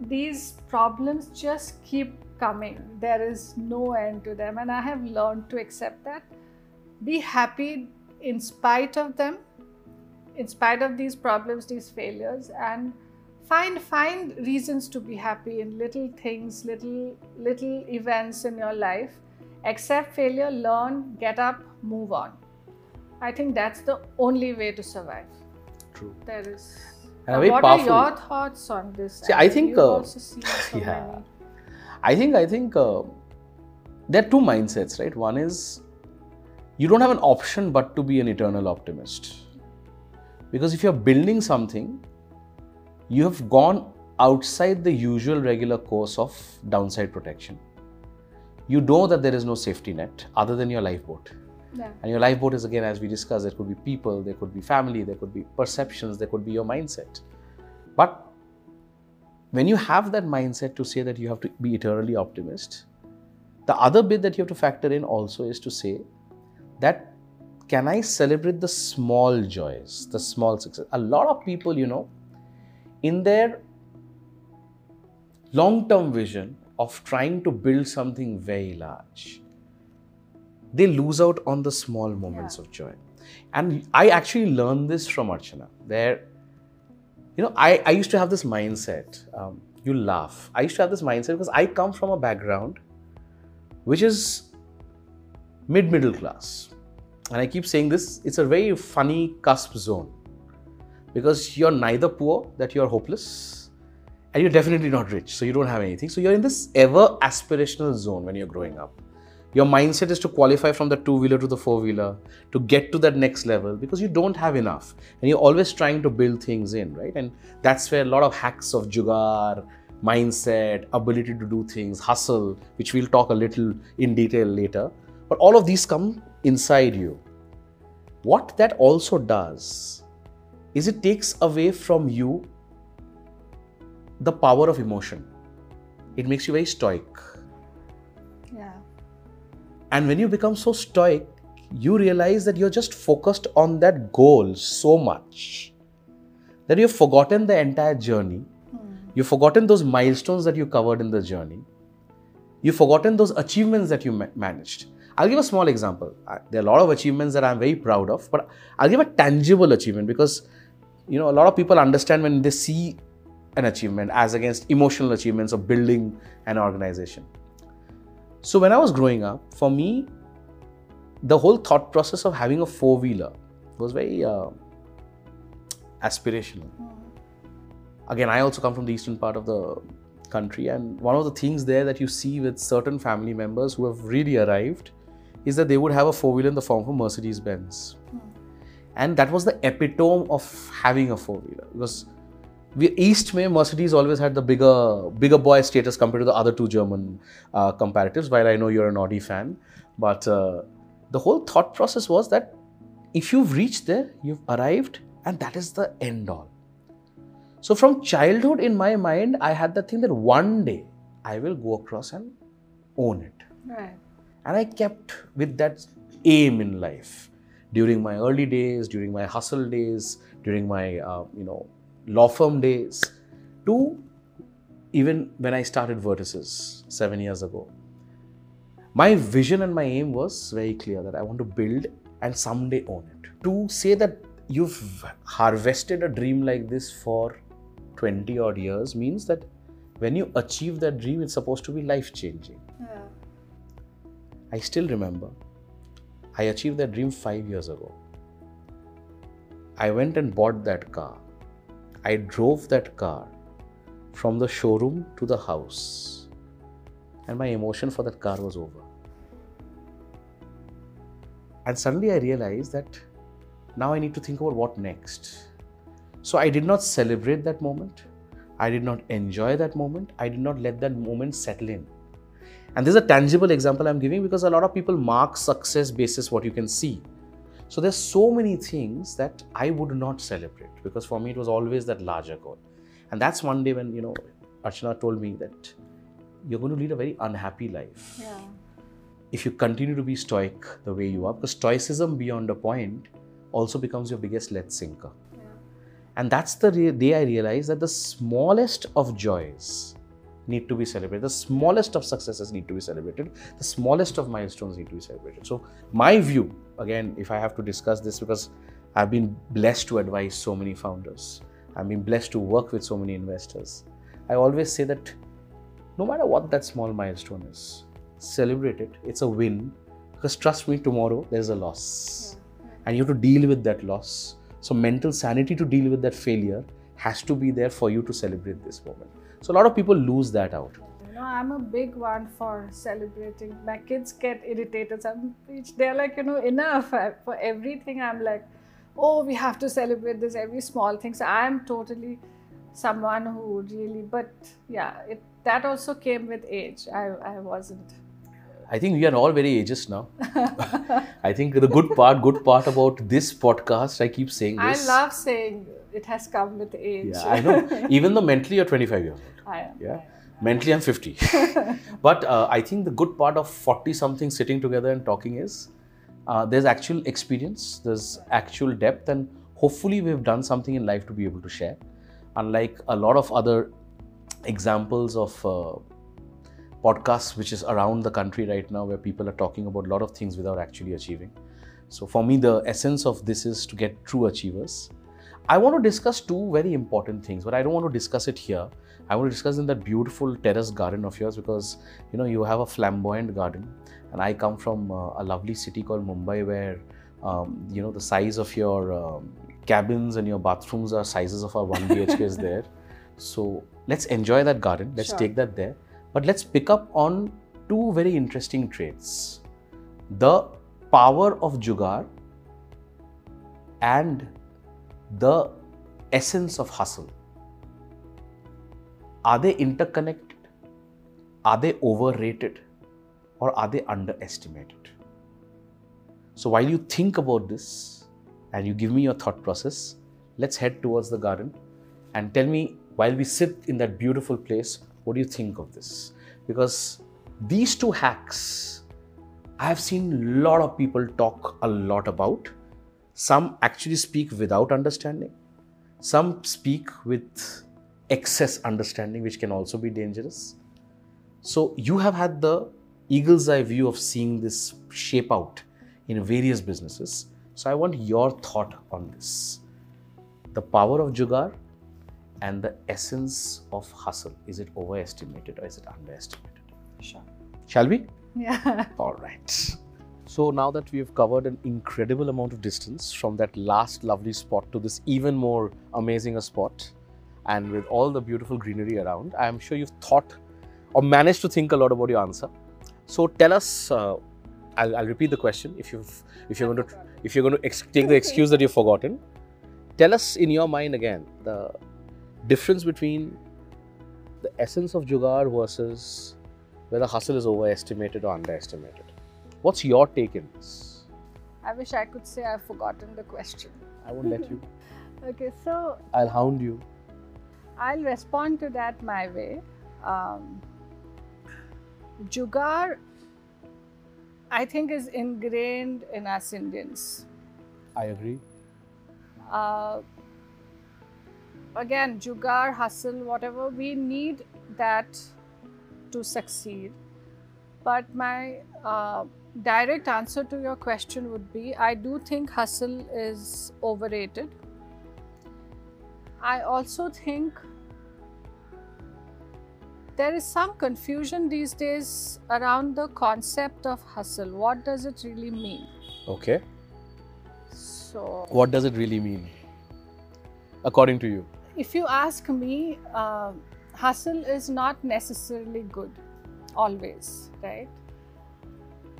these problems just keep coming. There is no end to them, and I have learned to accept that. Be happy in spite of them, in spite of these problems, these failures, and find find reasons to be happy in little things, little little events in your life. Accept failure, learn, get up, move on. I think that's the only way to survive. True. There is. And what powerful- are your thoughts on this? See, I think, uh, so yeah. many. I think I think uh, there are two mindsets, right? One is you don't have an option but to be an eternal optimist, because if you're building something, you have gone outside the usual regular course of downside protection. You know that there is no safety net other than your lifeboat. Yeah. And your lifeboat is again, as we discussed, there could be people, there could be family, there could be perceptions, there could be your mindset. But when you have that mindset to say that you have to be eternally optimist, the other bit that you have to factor in also is to say that can I celebrate the small joys, the small success? A lot of people, you know, in their long term vision of trying to build something very large, they lose out on the small moments Yeah. of joy. And I actually learned this from Archana, where, you know, I, I used to have this mindset. Um, you laugh. I used to have this mindset because I come from a background which is mid middle class. And I keep saying this, it's a very funny cusp zone because you're neither poor that you're hopeless and you're definitely not rich, so you don't have anything. So you're in this ever aspirational zone when you're growing up. Your mindset is to qualify from the two wheeler to the four wheeler, to get to that next level because you don't have enough. And you're always trying to build things in, right? And that's where a lot of hacks of jugaad, mindset, ability to do things, hustle, which we'll talk a little in detail later. But all of these come inside you. What that also does is it takes away from you the power of emotion. It makes you very stoic. And when you become so stoic, you realize that you're just focused on that goal so much that you've forgotten the entire journey. You've forgotten those milestones that you covered in the journey. You've forgotten those achievements that you ma- managed. I'll give a small example. I- There are a lot of achievements that I'm very proud of, but I'll give a tangible achievement because you know a lot of people understand when they see an achievement as against emotional achievements of building an organization. So when I was growing up, for me, the whole thought process of having a four wheeler was very uh, aspirational. Again, I also come from the eastern part of the country, and one of the things there that you see with certain family members who have really arrived is that they would have a four wheeler in the form of a Mercedes Benz. And that was the epitome of having a four wheeler because we, East May Mercedes always had the bigger bigger boy status compared to the other two German uh, comparatives. While I know you're an Audi fan, but uh, the whole thought process was that if you've reached there, you've arrived, and that is the end all. So from childhood, in my mind, I had the thing that one day I will go across and own it. Right. And I kept with that aim in life during my early days, during my hustle days, during my uh, you know law firm days, to even when I started Vertices seven years ago. My vision and my aim was very clear that I want to build and someday own it. To say that you've harvested a dream like this for 20 odd years means that when you achieve that dream, it's supposed to be life changing. Yeah. I still remember I achieved that dream five years ago. I went and bought that car. I drove that car from the showroom to the house, and my emotion for that car was over. And suddenly I realized that now I need to think about what next. So I did not celebrate that moment. I did not enjoy that moment. I did not let that moment settle in. And this is a tangible example I'm giving because a lot of people mark success basis what you can see. So there's so many things that I would not celebrate because for me it was always that larger goal. And that's one day when, you know, Archana told me that you're going to lead a very unhappy life Yeah. if you continue to be stoic the way you are, because stoicism beyond a point also becomes your biggest lead sinker. Yeah. And that's the day I realized that the smallest of joys need to be celebrated, the smallest of successes need to be celebrated, the smallest of milestones need to be celebrated. So, my view, again, if I have to discuss this, because I've been blessed to advise so many founders, I've been blessed to work with so many investors. I always say that no matter what that small milestone is, celebrate it. It's a win. Because trust me, tomorrow there's a loss. And you have to deal with that loss. So, mental sanity to deal with that failure has to be there for you to celebrate this moment. So, a lot of people lose that out. Know, I'm a big one for celebrating. My kids get irritated. Some they're like, you know, enough for everything. I'm like, oh, we have to celebrate this every small thing. So I'm totally someone who really, but yeah, it that also came with age. I I wasn't. I think we are all very ageist now. I think the good part, good part about this podcast, I keep saying I love saying it has come with age. Yeah, I know. Even though mentally you're 25 years old. I am. Yeah. Mentally, I'm 50. but uh, I think the good part of 40 something sitting together and talking is uh, there's actual experience, there's actual depth, and hopefully, we've done something in life to be able to share. Unlike a lot of other examples of uh, podcasts which is around the country right now where people are talking about a lot of things without actually achieving. So, for me, the essence of this is to get true achievers. I want to discuss two very important things, but I don't want to discuss it here. I want to discuss in that beautiful terrace garden of yours because you know you have a flamboyant garden, and I come from uh, a lovely city called Mumbai where um, you know the size of your um, cabins and your bathrooms are sizes of our one BHK is there. So let's enjoy that garden. Let's Sure. take that there, but let's pick up on two very interesting traits: the power of jugaad and the essence of hustle. Are they interconnected? Are they overrated? Or are they underestimated? So while you think about this and you give me your thought process, let's head towards the garden and tell me while we sit in that beautiful place, what do you think of this? Because these two hacks, I have seen a lot of people talk a lot about. Some actually speak without understanding. Some speak with excess understanding, which can also be dangerous. So, you have had the eagle's eye view of seeing this shape out in various businesses. So, I want your thought on this the power of jugaad and the essence of hustle. Is it overestimated or is it underestimated? Sure. Shall we? Yeah. All right. So now that we've covered an incredible amount of distance from that last lovely spot to this even more amazing a spot, and with all the beautiful greenery around, I am sure you've thought or managed to think a lot about your answer. So tell us. Uh, I'll, I'll repeat the question. If you've if you're going to if you're going to ex- take the excuse that you've forgotten, tell us in your mind again the difference between the essence of jugaad versus whether hustle is overestimated or underestimated. What's your take in this? I wish I could say I've forgotten the question. I won't let you. Okay, so I'll hound you. I'll respond to that my way. Um, Jugaad, I think, is ingrained in us Indians. I agree. Uh, again, Jugaad, hustle, whatever, we need that to succeed. But my uh, direct answer to your question would be I do think hustle is overrated. I also think there is some confusion these days around the concept of hustle. What does it really mean? Okay. So, What does it really mean? According to you? if you ask me, uh, hustle is not necessarily good, always, right?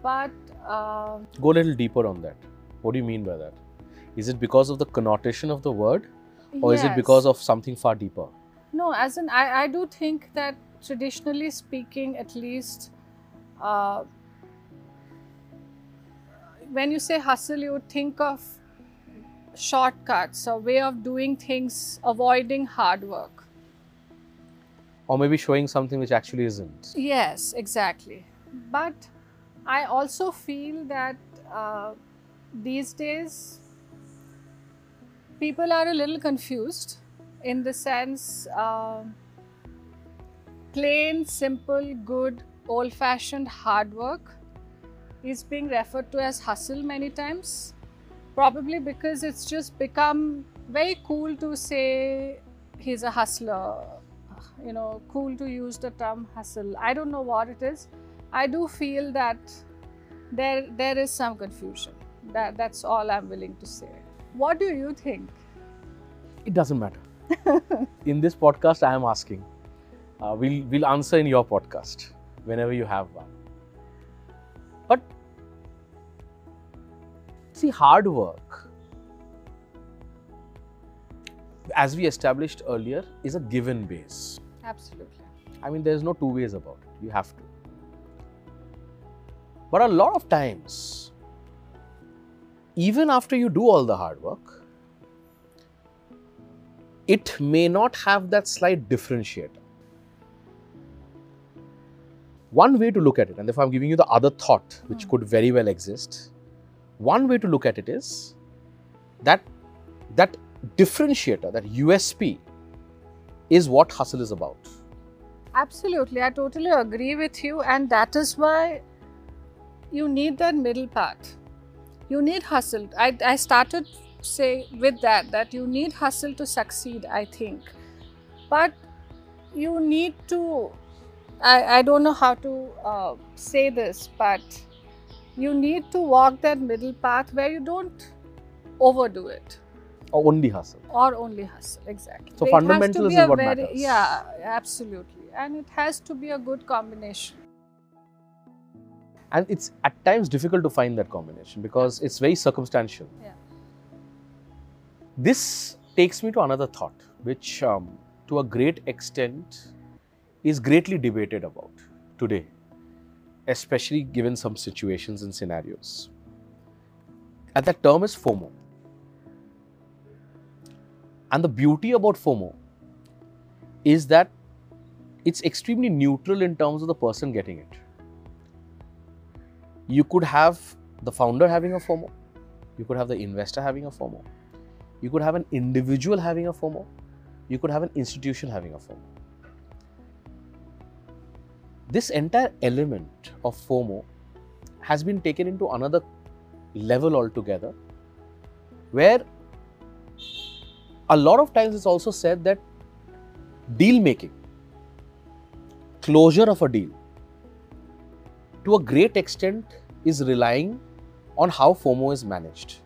But uh, Go a little deeper on that. What do you mean by that? Is it because of the connotation of the word or is it because of something far deeper? No, as in, I, I do think that traditionally speaking, at least, uh, when you say hustle, you would think of shortcuts, a way of doing things, avoiding hard work. Or maybe showing something which actually isn't? Yes, exactly. But I also feel that uh, these days people are a little confused in the sense uh, plain, simple, good, old fashioned hard work is being referred to as hustle many times. Probably because it's just become very cool to say he's a hustler, you know, cool to use the term hustle. I don't know what it is. I do feel that there there is some confusion. That that's all I'm willing to say. What do you think? It doesn't matter. in this podcast, I am asking. Uh, we'll, we'll answer in your podcast whenever you have one. But see, hard work, as we established earlier, is a given base. Absolutely. I mean, there's no two ways about it. You have to. But a lot of times, even after you do all the hard work, it may not have that slight differentiator. One way to look at it, and if I'm giving you the other thought, which Hmm. could very well exist, one way to look at it is that that differentiator, that USP, is what hustle is about. Absolutely. I totally agree with you. And that is why you need that middle part. You need hustle. I, I started say with that that you need hustle to succeed, I think. But you need to I, I don't know how to uh, say this, but you need to walk that middle path where you don't overdo it Or only hustle. or only hustle. Exactly. So fundamentals is what very- matters. Yeah, absolutely. And it has to be a good combination. And it's at times difficult to find that combination because it's very circumstantial. Yeah. This takes me to another thought, which um, to a great extent is greatly debated about today, especially given some situations and scenarios. And that term is FOMO. And the beauty about FOMO is that it's extremely neutral in terms of the person getting it you could have the founder having a FOMO, you could have the investor having a FOMO, you could have an individual having a FOMO, you could have an institution having a FOMO. This entire element of FOMO has been taken into another level altogether where a lot of times it's also said that deal making, closure of a deal, to a great extent is relying on how FOMO is managed.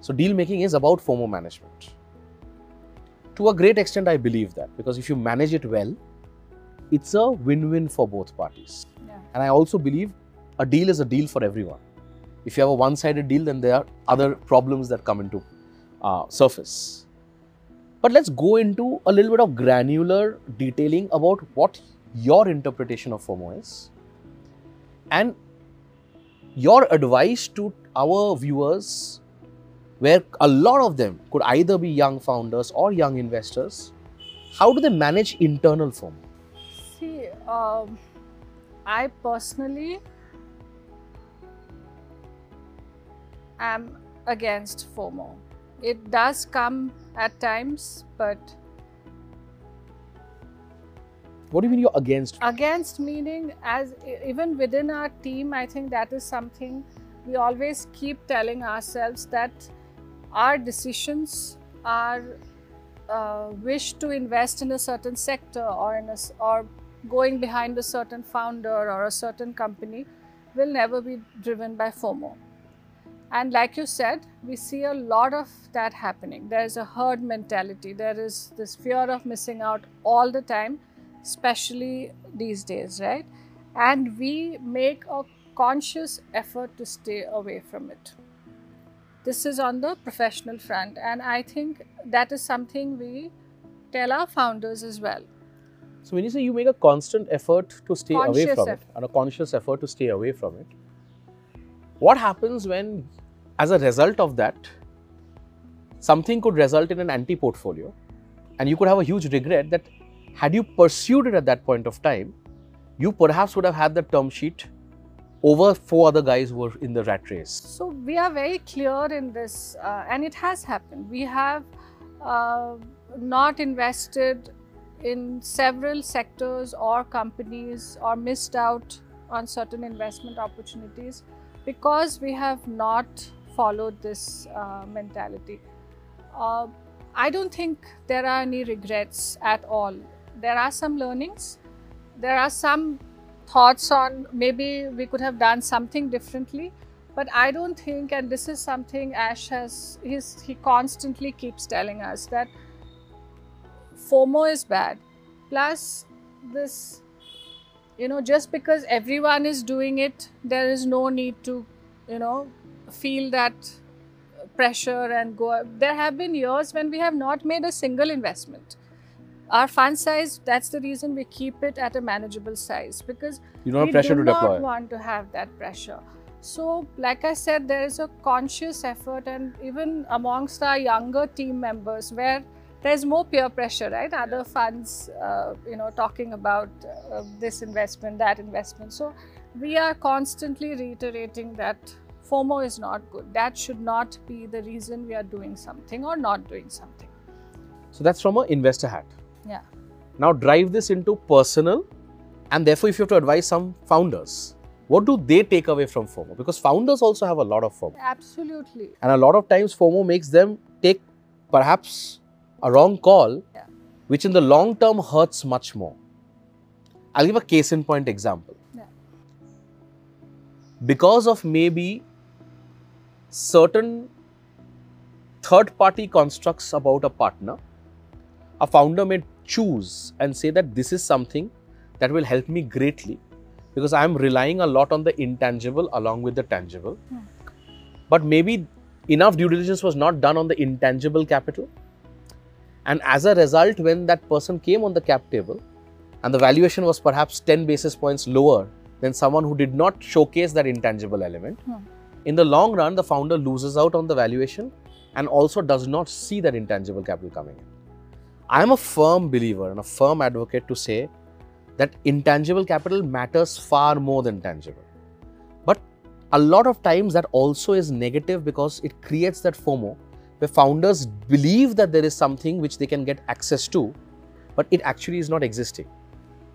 So, deal making is about FOMO management. To a great extent, I believe that because if you manage it well, it's a win win for both parties. Yeah. And I also believe a deal is a deal for everyone. If you have a one sided deal, then there are other problems that come into uh, surface. But let's go into a little bit of granular detailing about what your interpretation of FOMO is and your advice to our viewers where a lot of them could either be young founders or young investors how do they manage internal fomo See, um, I personally am against FOMO. It does come at times, but what do you mean you're against against meaning as even within our team i think that is something we always keep telling ourselves that our decisions our uh, wish to invest in a certain sector or in a or going behind a certain founder or a certain company will never be driven by FOMO. And like you said, we see a lot of that happening. There is a herd mentality, there is this fear of missing out all the time, especially these days, right? And we make a conscious effort to stay away from it. This is on the professional front, and I think that is something we tell our founders as well. So when you say you make a constant effort to stay Conscious away from effort. it and a conscious effort to stay away from it, what happens when, as a result of that, something could result in an anti-portfolio, and you could have a huge regret that had you pursued it at that point of time, you perhaps would have had the term sheet over four other guys who were in the rat race. So we are very clear in this, uh, and it has happened. We have uh, not invested in several sectors or companies or missed out on certain investment opportunities because we have not followed this uh, mentality. Uh, I don't think there are any regrets at all. There are some learnings. There are some thoughts on maybe we could have done something differently but i don't think and this is something ash has he's, he constantly keeps telling us that fomo is bad. Plus this you know just because everyone is doing it there is no need to you know feel that pressure and go there have been years when we have not made a single investment our fund size that's the reason we keep it at a manageable size because You don't have we pressure do to not deploy. want to have that pressure. So like i said there is a conscious effort and even amongst our younger team members where there's more peer pressure right? Other funds uh, you know talking about uh, this investment that investment. So we are constantly reiterating that fomo is not good. That should not be the reason we are doing something or not doing something. So that's from an investor hat. Yeah Now drive this into personal, and therefore, if you have to advise some founders, what do they take away from FOMO? Because founders also have a lot of FOMO, absolutely and a lot of times FOMO makes them take perhaps a wrong call, Yeah. which in the long term hurts much more. I'll give a case in point example. Yeah. Because of maybe certain third party constructs about a partner, a founder may choose and say that this is something that will help me greatly because I am relying a lot on the intangible along with the tangible. Hmm. But maybe enough due diligence was not done on the intangible capital. And as a result, when that person came on the cap table and the valuation was perhaps 10 basis points lower than someone who did not showcase that intangible element, Hmm. in the long run, the founder loses out on the valuation and also does not see that intangible capital coming in. I am a firm believer and a firm advocate to say that intangible capital matters far more than tangible. But a lot of times that also is negative because it creates that FOMO where founders believe that there is something which they can get access to, but it actually is not existing.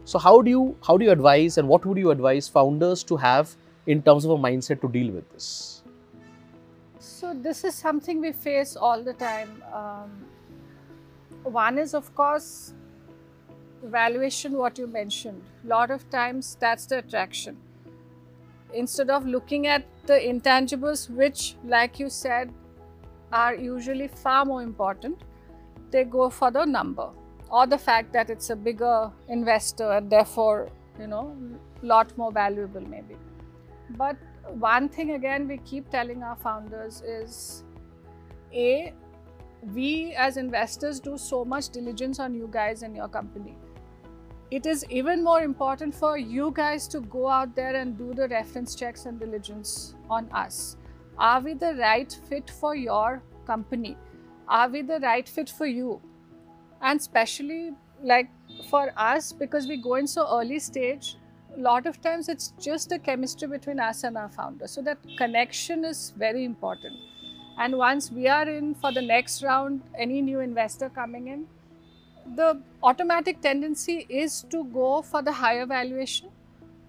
So how do you how do you advise and what would you advise founders to have in terms of a mindset to deal with this? So this is something we face all the time. Um, one is, of course, valuation. What you mentioned. A lot of times, that's the attraction. Instead of looking at the intangibles, which, like you said, are usually far more important, they go for the number or the fact that it's a bigger investor and therefore, you know, lot more valuable maybe. But one thing again we keep telling our founders is a we as investors do so much diligence on you guys and your company it is even more important for you guys to go out there and do the reference checks and diligence on us are we the right fit for your company are we the right fit for you and especially like for us because we go in so early stage a lot of times it's just the chemistry between us and our founder. So that connection is very important. And once we are in for the next round, any new investor coming in, the automatic tendency is to go for the higher valuation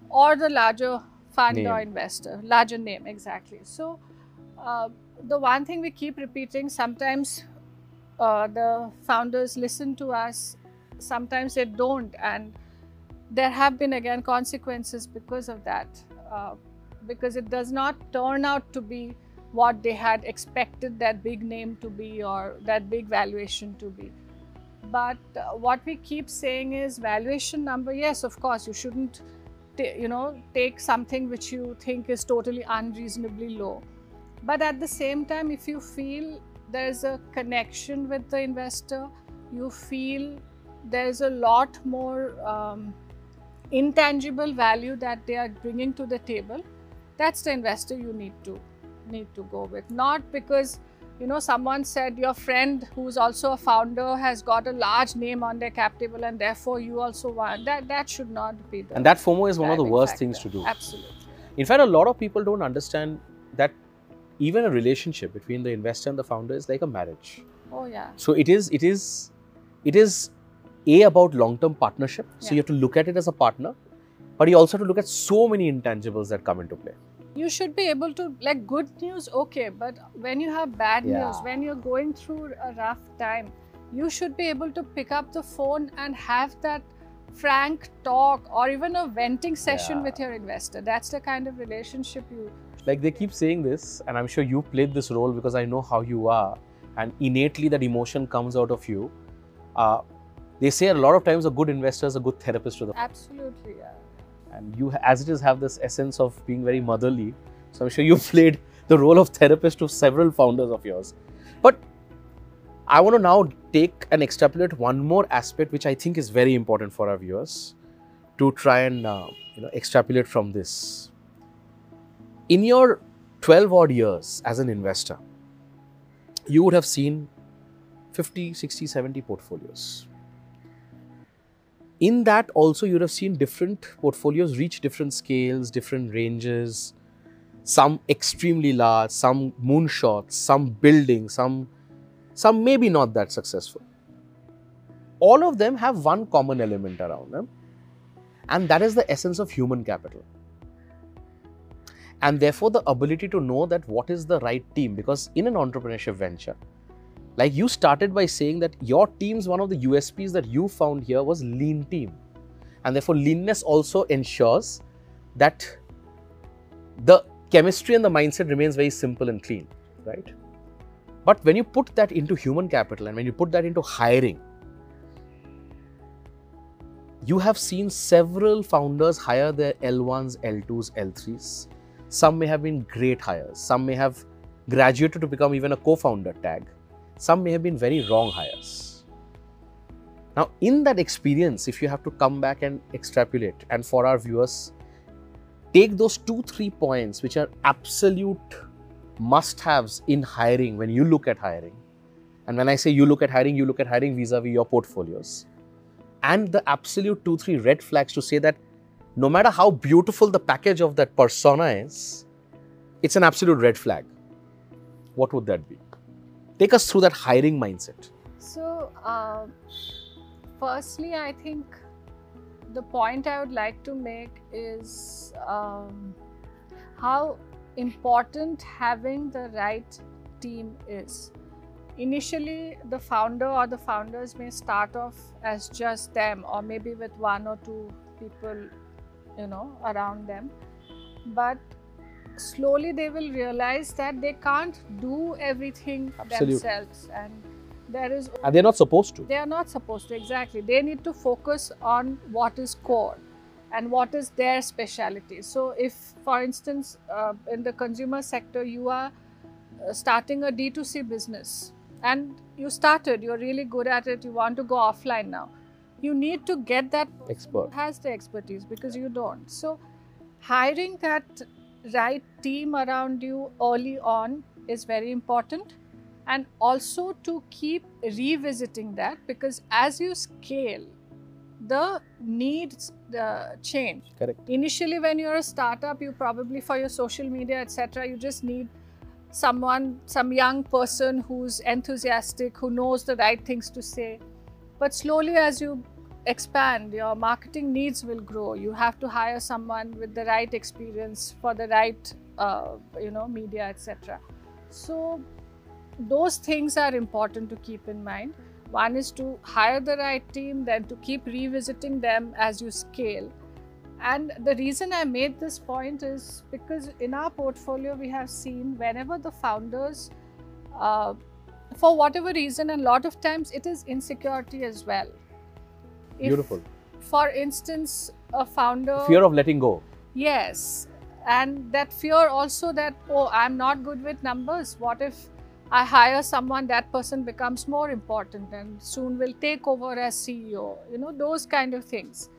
or the larger fund or investor, larger name, exactly. So uh, the one thing we keep repeating sometimes uh, the founders listen to us, sometimes they don't. And there have been again consequences because of that, uh, because it does not turn out to be what they had expected that big name to be or that big valuation to be. But uh, what we keep saying is valuation number. Yes, of course, you shouldn't, you know, take something which you think is totally unreasonably low. But at the same time, if you feel there's a connection with the investor, you feel there's a lot more um, intangible value that they are bringing to the table, that's the investor you need to need to go with. Not because you know someone said your friend who's also a founder has got a large name on their cap table and therefore you also want that that should not be the and that fomo is one of the worst factor. things to do absolutely in fact a lot of people don't understand that even a relationship between the investor and the founder is like a marriage oh yeah so it is it is it is a about long term partnership so Yeah. you have to look at it as a partner but you also have to look at so many intangibles that come into play you should be able to like good news okay but when you have bad news when you're going through a rough time you should be able to pick up the phone and have that frank talk or even a venting session Yeah. with your investor that's the kind of relationship you like they keep saying this and i'm sure you played this role because i know how you are and innately that emotion comes out of you uh, they say a lot of times a good investor is a good therapist to the absolutely yeah. And you as it is have this essence of being very motherly. So i'm sure you've played the role of therapist to several founders of yours. But i want to now take and extrapolate one more aspect which i think is very important for our viewers to try and uh, you know extrapolate from this. In your 12 odd years as an investor you would have seen 50 60 70 portfolios in that also you would have seen different portfolios reach different scales different ranges. Some extremely large some moonshots some building some some maybe not that successful. All of them have one common element around them and that is the essence of human capital. And therefore the ability to know that what is the right team because in an entrepreneurship venture like you started by saying that your team's one of the USPs that you found here was lean team. And therefore, leanness also ensures that the chemistry and the mindset remains very simple and clean, right? But when you put that into human capital and when you put that into hiring, you have seen several founders hire their L1s, L2s, L3s. Some may have been great hires, some may have graduated to become even a co founder tag some may have been very wrong hires. Now, in that experience, if you have to come back and extrapolate, and for our viewers, take those two, three points which are absolute must haves in hiring when you look at hiring. And when I say you look at hiring, you look at hiring vis a vis your portfolios. And the absolute two, three red flags to say that no matter how beautiful the package of that persona is, it's an absolute red flag. What would that be? Take us through that hiring mindset So, uh, firstly, I think the point I would like to make is um, how important having the right team is. Initially, the founder or the founders may start off as just them, or maybe with one or two people, you know, around them. But slowly they will realize that they can't do everything Absolutely. themselves and there is and they're not supposed to they are not supposed to exactly they need to focus on what is core and what is their specialty so if for instance uh, in the consumer sector you are uh, starting a d2c business and you started you're really good at it you want to go offline now you need to get that Expert. has the expertise because you don't so hiring that right team around you early on is very important. And also to keep revisiting that because as you scale the needs uh, change. Correct. Initially when you're a startup you probably for your social media etc you just need someone some young person who's enthusiastic who knows the right things to say. But slowly as you expand your marketing needs will grow you have to hire someone with the right experience for the right uh, you know media etc so those things are important to keep in mind One is to hire the right team, then to keep revisiting them as you scale. And the reason I made this point is because in our portfolio, we have seen whenever the founders, uh, for whatever reason, and a lot of times it is insecurity as well. If, Beautiful. For instance, a founder. Fear of letting go. Yes. And that fear also that, oh, I'm not good with numbers. What if I hire someone, that person becomes more important and soon will take over as CEO? You know, those kind of things.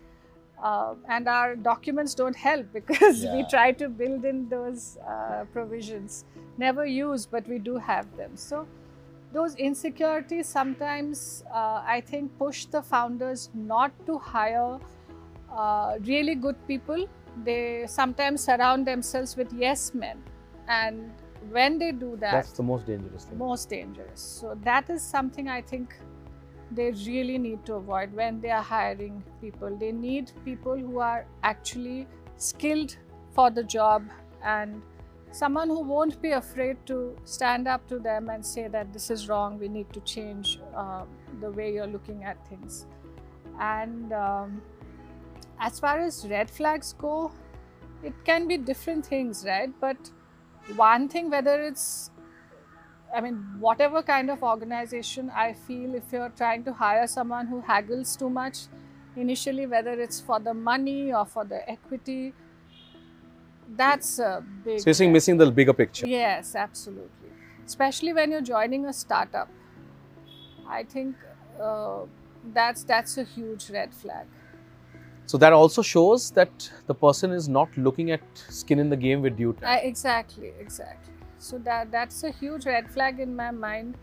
Uh, and our documents don't help because we try to build in those uh, provisions. Never use, but we do have them. So, those insecurities sometimes uh, I think push the founders not to hire uh, really good people. They sometimes surround themselves with yes men, and when they do that, That's the most dangerous thing. most dangerous. So that is something I think they really need to avoid when they are hiring people. They need people who are actually skilled for the job and someone who won't be afraid to stand up to them and say that this is wrong, we need to change um, the way you're looking at things. And um, as far as red flags go, it can be different things, right? But one thing, whether it's I mean, whatever kind of organization, I feel if you're trying to hire someone who haggles too much initially, whether it's for the money or for the equity, that's a big. So you're saying missing the bigger picture. Yes, absolutely. Especially when you're joining a startup, I think uh, that's that's a huge red flag. So that also shows that the person is not looking at skin in the game with due time. I, exactly, exactly. So that that's a huge red flag in my mind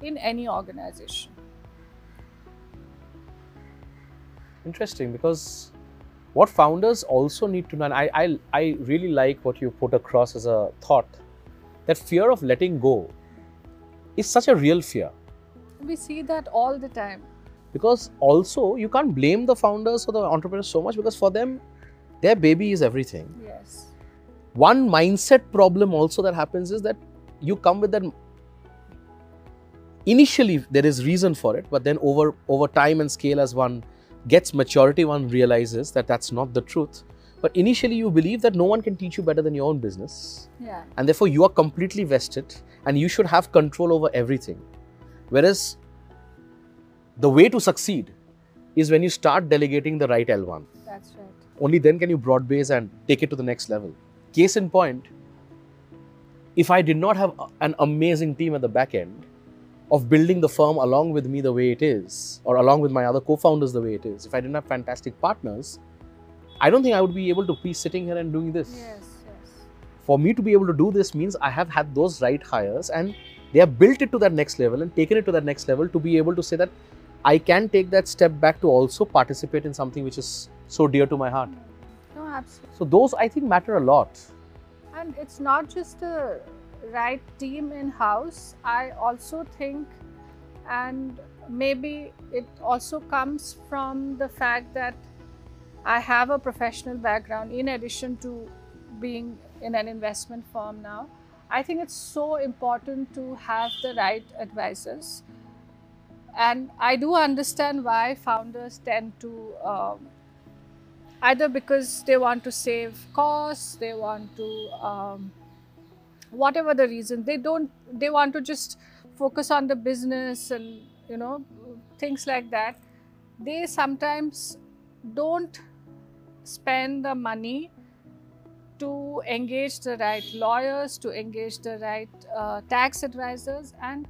in any organization. Interesting because what founders also need to know, and I, I, I really like what you put across as a thought, that fear of letting go is such a real fear. We see that all the time. Because also you can't blame the founders or the entrepreneurs so much because for them, their baby is everything. Yes. One mindset problem also that happens is that you come with that initially there is reason for it but then over over time and scale as one gets maturity one realizes that that's not the truth but initially you believe that no one can teach you better than your own business Yeah. and therefore you are completely vested and you should have control over everything whereas the way to succeed is when you start delegating the right l1 That's right. only then can you broad base and take it to the next level. Case in point, if I did not have an amazing team at the back end of building the firm along with me the way it is, or along with my other co founders the way it is, if I didn't have fantastic partners, I don't think I would be able to be sitting here and doing this. Yes, yes. For me to be able to do this means I have had those right hires and they have built it to that next level and taken it to that next level to be able to say that I can take that step back to also participate in something which is so dear to my heart. Mm. No, absolutely. So those I think matter a lot. And it's not just the right team in house. I also think, and maybe it also comes from the fact that I have a professional background in addition to being in an investment firm now. I think it's so important to have the right advisors. And I do understand why founders tend to um, either because they want to save costs, they want to, um, whatever the reason, they don't, they want to just focus on the business and, you know, things like that. They sometimes don't spend the money to engage the right lawyers, to engage the right uh, tax advisors, and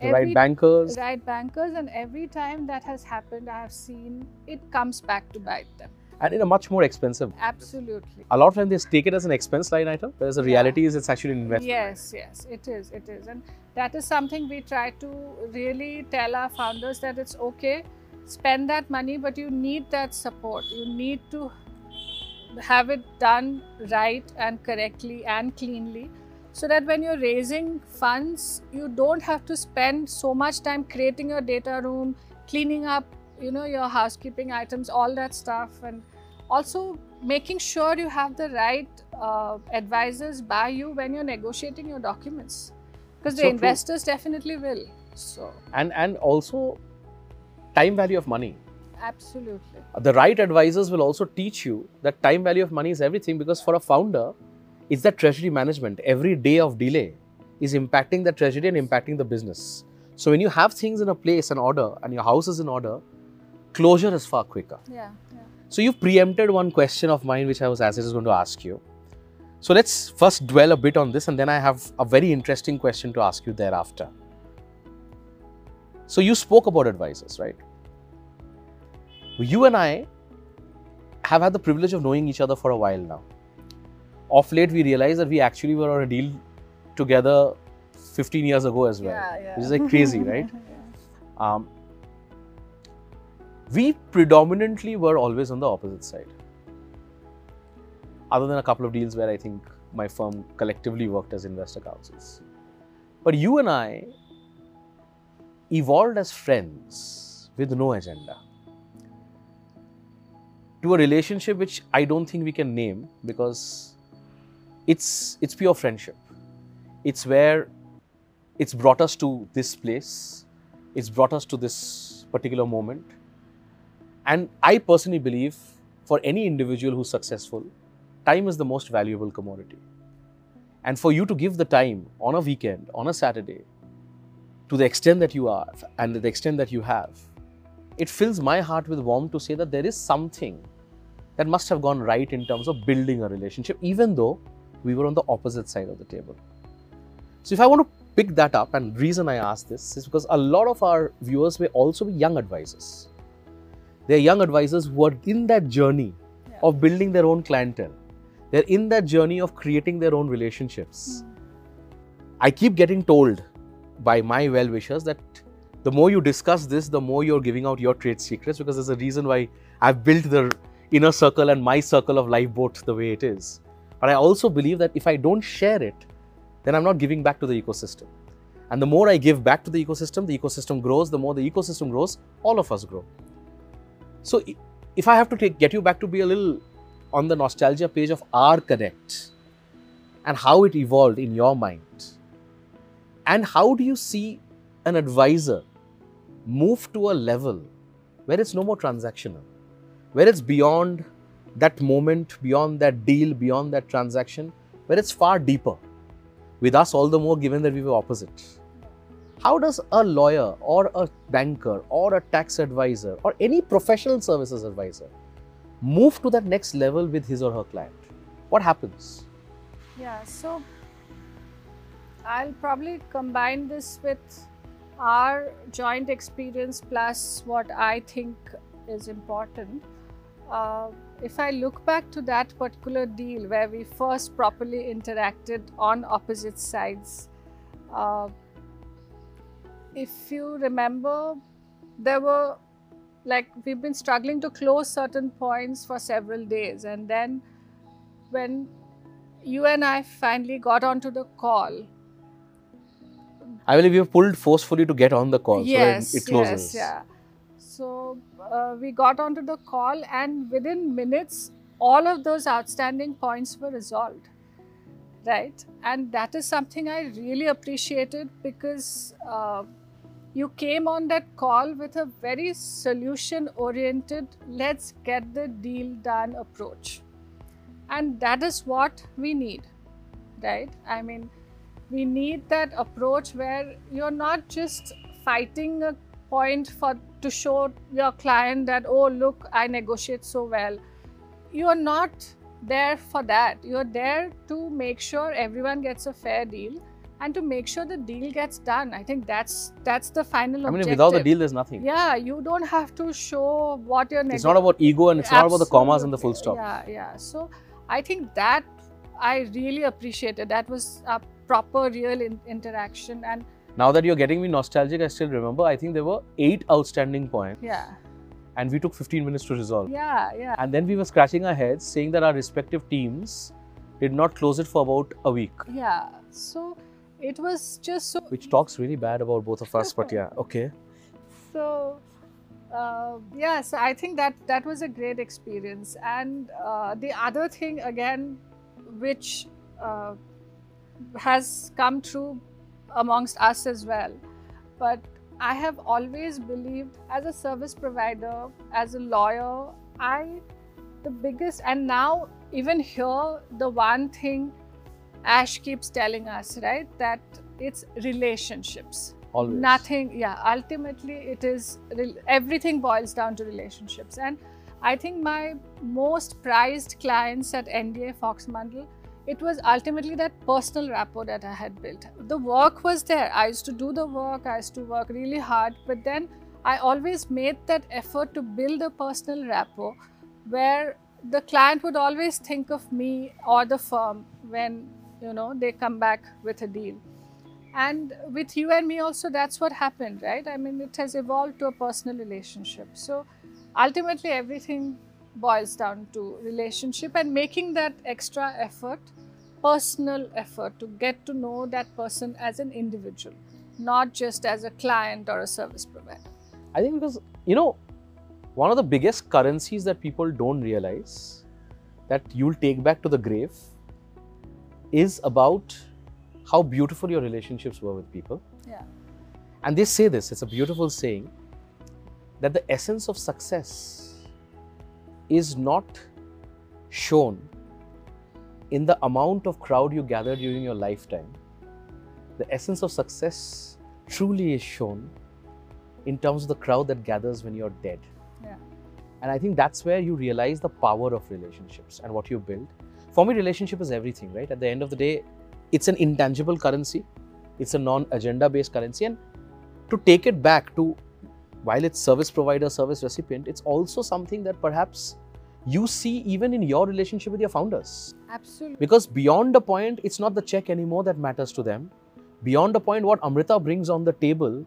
The right bankers. right bankers. And every time that has happened, I have seen it comes back to bite them. And in a much more expensive. way. Absolutely. A lot of times they take it as an expense line item, whereas the Yeah. reality is it's actually an investment. Yes, yes, it is, it is. And that is something we try to really tell our founders that it's okay, spend that money, but you need that support. You need to have it done right and correctly and cleanly so that when you're raising funds, you don't have to spend so much time creating your data room, cleaning up, you know, your housekeeping items, all that stuff, and also making sure you have the right uh, advisors by you when you're negotiating your documents because the So true. investors definitely will so And and also time value of money. Absolutely. The right advisors will also teach you that time value of money is everything because for a founder, it's that treasury management. Every day of delay is impacting the treasury and impacting the business. So when you have things in a place and order and your house is in order, closure is far quicker. Yeah. yeah. So you've preempted one question of mine which I was as it is going to ask you. So let's first dwell a bit on this and then I have a very interesting question to ask you thereafter. So you spoke about advisors, right? You and I have had the privilege of knowing each other for a while now. Of late, we realized that we actually were on a deal together 15 years ago as well, Yeah, yeah. which is like crazy, right? Yeah. Um, we predominantly were always on the opposite side. Other than a couple of deals where I think my firm collectively worked as investor counsels. But you and I evolved as friends with no agenda to a relationship which I don't think we can name because it's it's pure friendship. It's where it's brought us to this place. It's brought us to this particular moment. And I personally believe for any individual who's successful, time is the most valuable commodity. And for you to give the time on a weekend, on a Saturday, to the extent that you are and the extent that you have, it fills my heart with warmth to say that there is something that must have gone right in terms of building a relationship, even though we were on the opposite side of the table. So, if I want to pick that up, and reason I ask this is because a lot of our viewers may also be young advisors. They're young advisors who are in that journey Yeah. of building their own clientele. They're in that journey of creating their own relationships. Hmm. I keep getting told by my well wishers that the more you discuss this, the more you're giving out your trade secrets because there's a reason why I've built the inner circle and my circle of lifeboat the way it is. But I also believe that if I don't share it, then I'm not giving back to the ecosystem. And the more I give back to the ecosystem, the ecosystem grows. The more the ecosystem grows, all of us grow. So if I have to take, get you back to be a little on the nostalgia page of our connect and how it evolved in your mind, and how do you see an advisor move to a level where it's no more transactional, where it's beyond that moment, beyond that deal, beyond that transaction, where it's far deeper. With us, all the more given that we were opposite. How does a lawyer or a banker or a tax advisor or any professional services advisor move to that next level with his or her client? What happens? Yeah, so I'll probably combine this with our joint experience plus what I think is important. Uh, if I look back to that particular deal where we first properly interacted on opposite sides, uh, if you remember, there were like we've been struggling to close certain points for several days, and then when you and I finally got onto the call. I believe you pulled forcefully to get on the call yes, so it closes. yes, yeah. So uh, we got onto the call, and within minutes, all of those outstanding points were resolved. Right, and that is something I really appreciated because uh, you came on that call with a very solution oriented, let's get the deal done approach. And that is what we need, right? I mean, we need that approach where you're not just fighting a point for to show your client that oh look i negotiate so well you're not there for that you're there to make sure everyone gets a fair deal and to make sure the deal gets done i think that's that's the final I mean, objective without the deal, there's nothing. yeah you don't have to show what you're It's not about ego and it's not about the commas and the full stop. Yeah, yeah. So I think that I really appreciated. That was a proper, real in- interaction, and Now that you're getting me nostalgic, I still remember. I think there were eight outstanding points, yeah, and we took 15 minutes to resolve. yeah, yeah. And then we were scratching our heads, saying that our respective teams did not close it for about a week, Yeah. So it was just so. which talks really bad about both of us. But yeah, okay. So uh, yeah, so I think that that was a great experience. And uh, the other thing again, which uh, has come true amongst us as well, but I have always believed as a service provider, as a lawyer, I, the biggest, and now even here, the one thing Ash keeps telling us, right, that it's relationships. Always. Nothing, yeah, ultimately, it is everything boils down to relationships. And I think my most prized clients at NDA Fox Mandal it was ultimately that personal rapport that I had built. The work was there. I used to do the work, I used to work really hard, but then I always made that effort to build a personal rapport where the client would always think of me or the firm when you know they come back with a deal. And with you and me also that's what happened, right? I mean it has evolved to a personal relationship. So ultimately everything boils down to relationship and making that extra effort personal effort to get to know that person as an individual, not just as a client or a service provider. I think because, you know, one of the biggest currencies that people don't realize that you'll take back to the grave is about how beautiful your relationships were with people. Yeah. And they say this, it's a beautiful saying that the essence of success is not shown in the amount of crowd you gather during your lifetime, the essence of success truly is shown in terms of the crowd that gathers when you're dead. Yeah. And I think that's where you realize the power of relationships and what you build. For me, relationship is everything, right? At the end of the day, it's an intangible currency, it's a non agenda based currency. And to take it back to while it's service provider, service recipient, it's also something that perhaps you see even in your relationship with your founders. Absolutely. Because beyond a point, it's not the check anymore that matters to them. Beyond a point, what Amrita brings on the table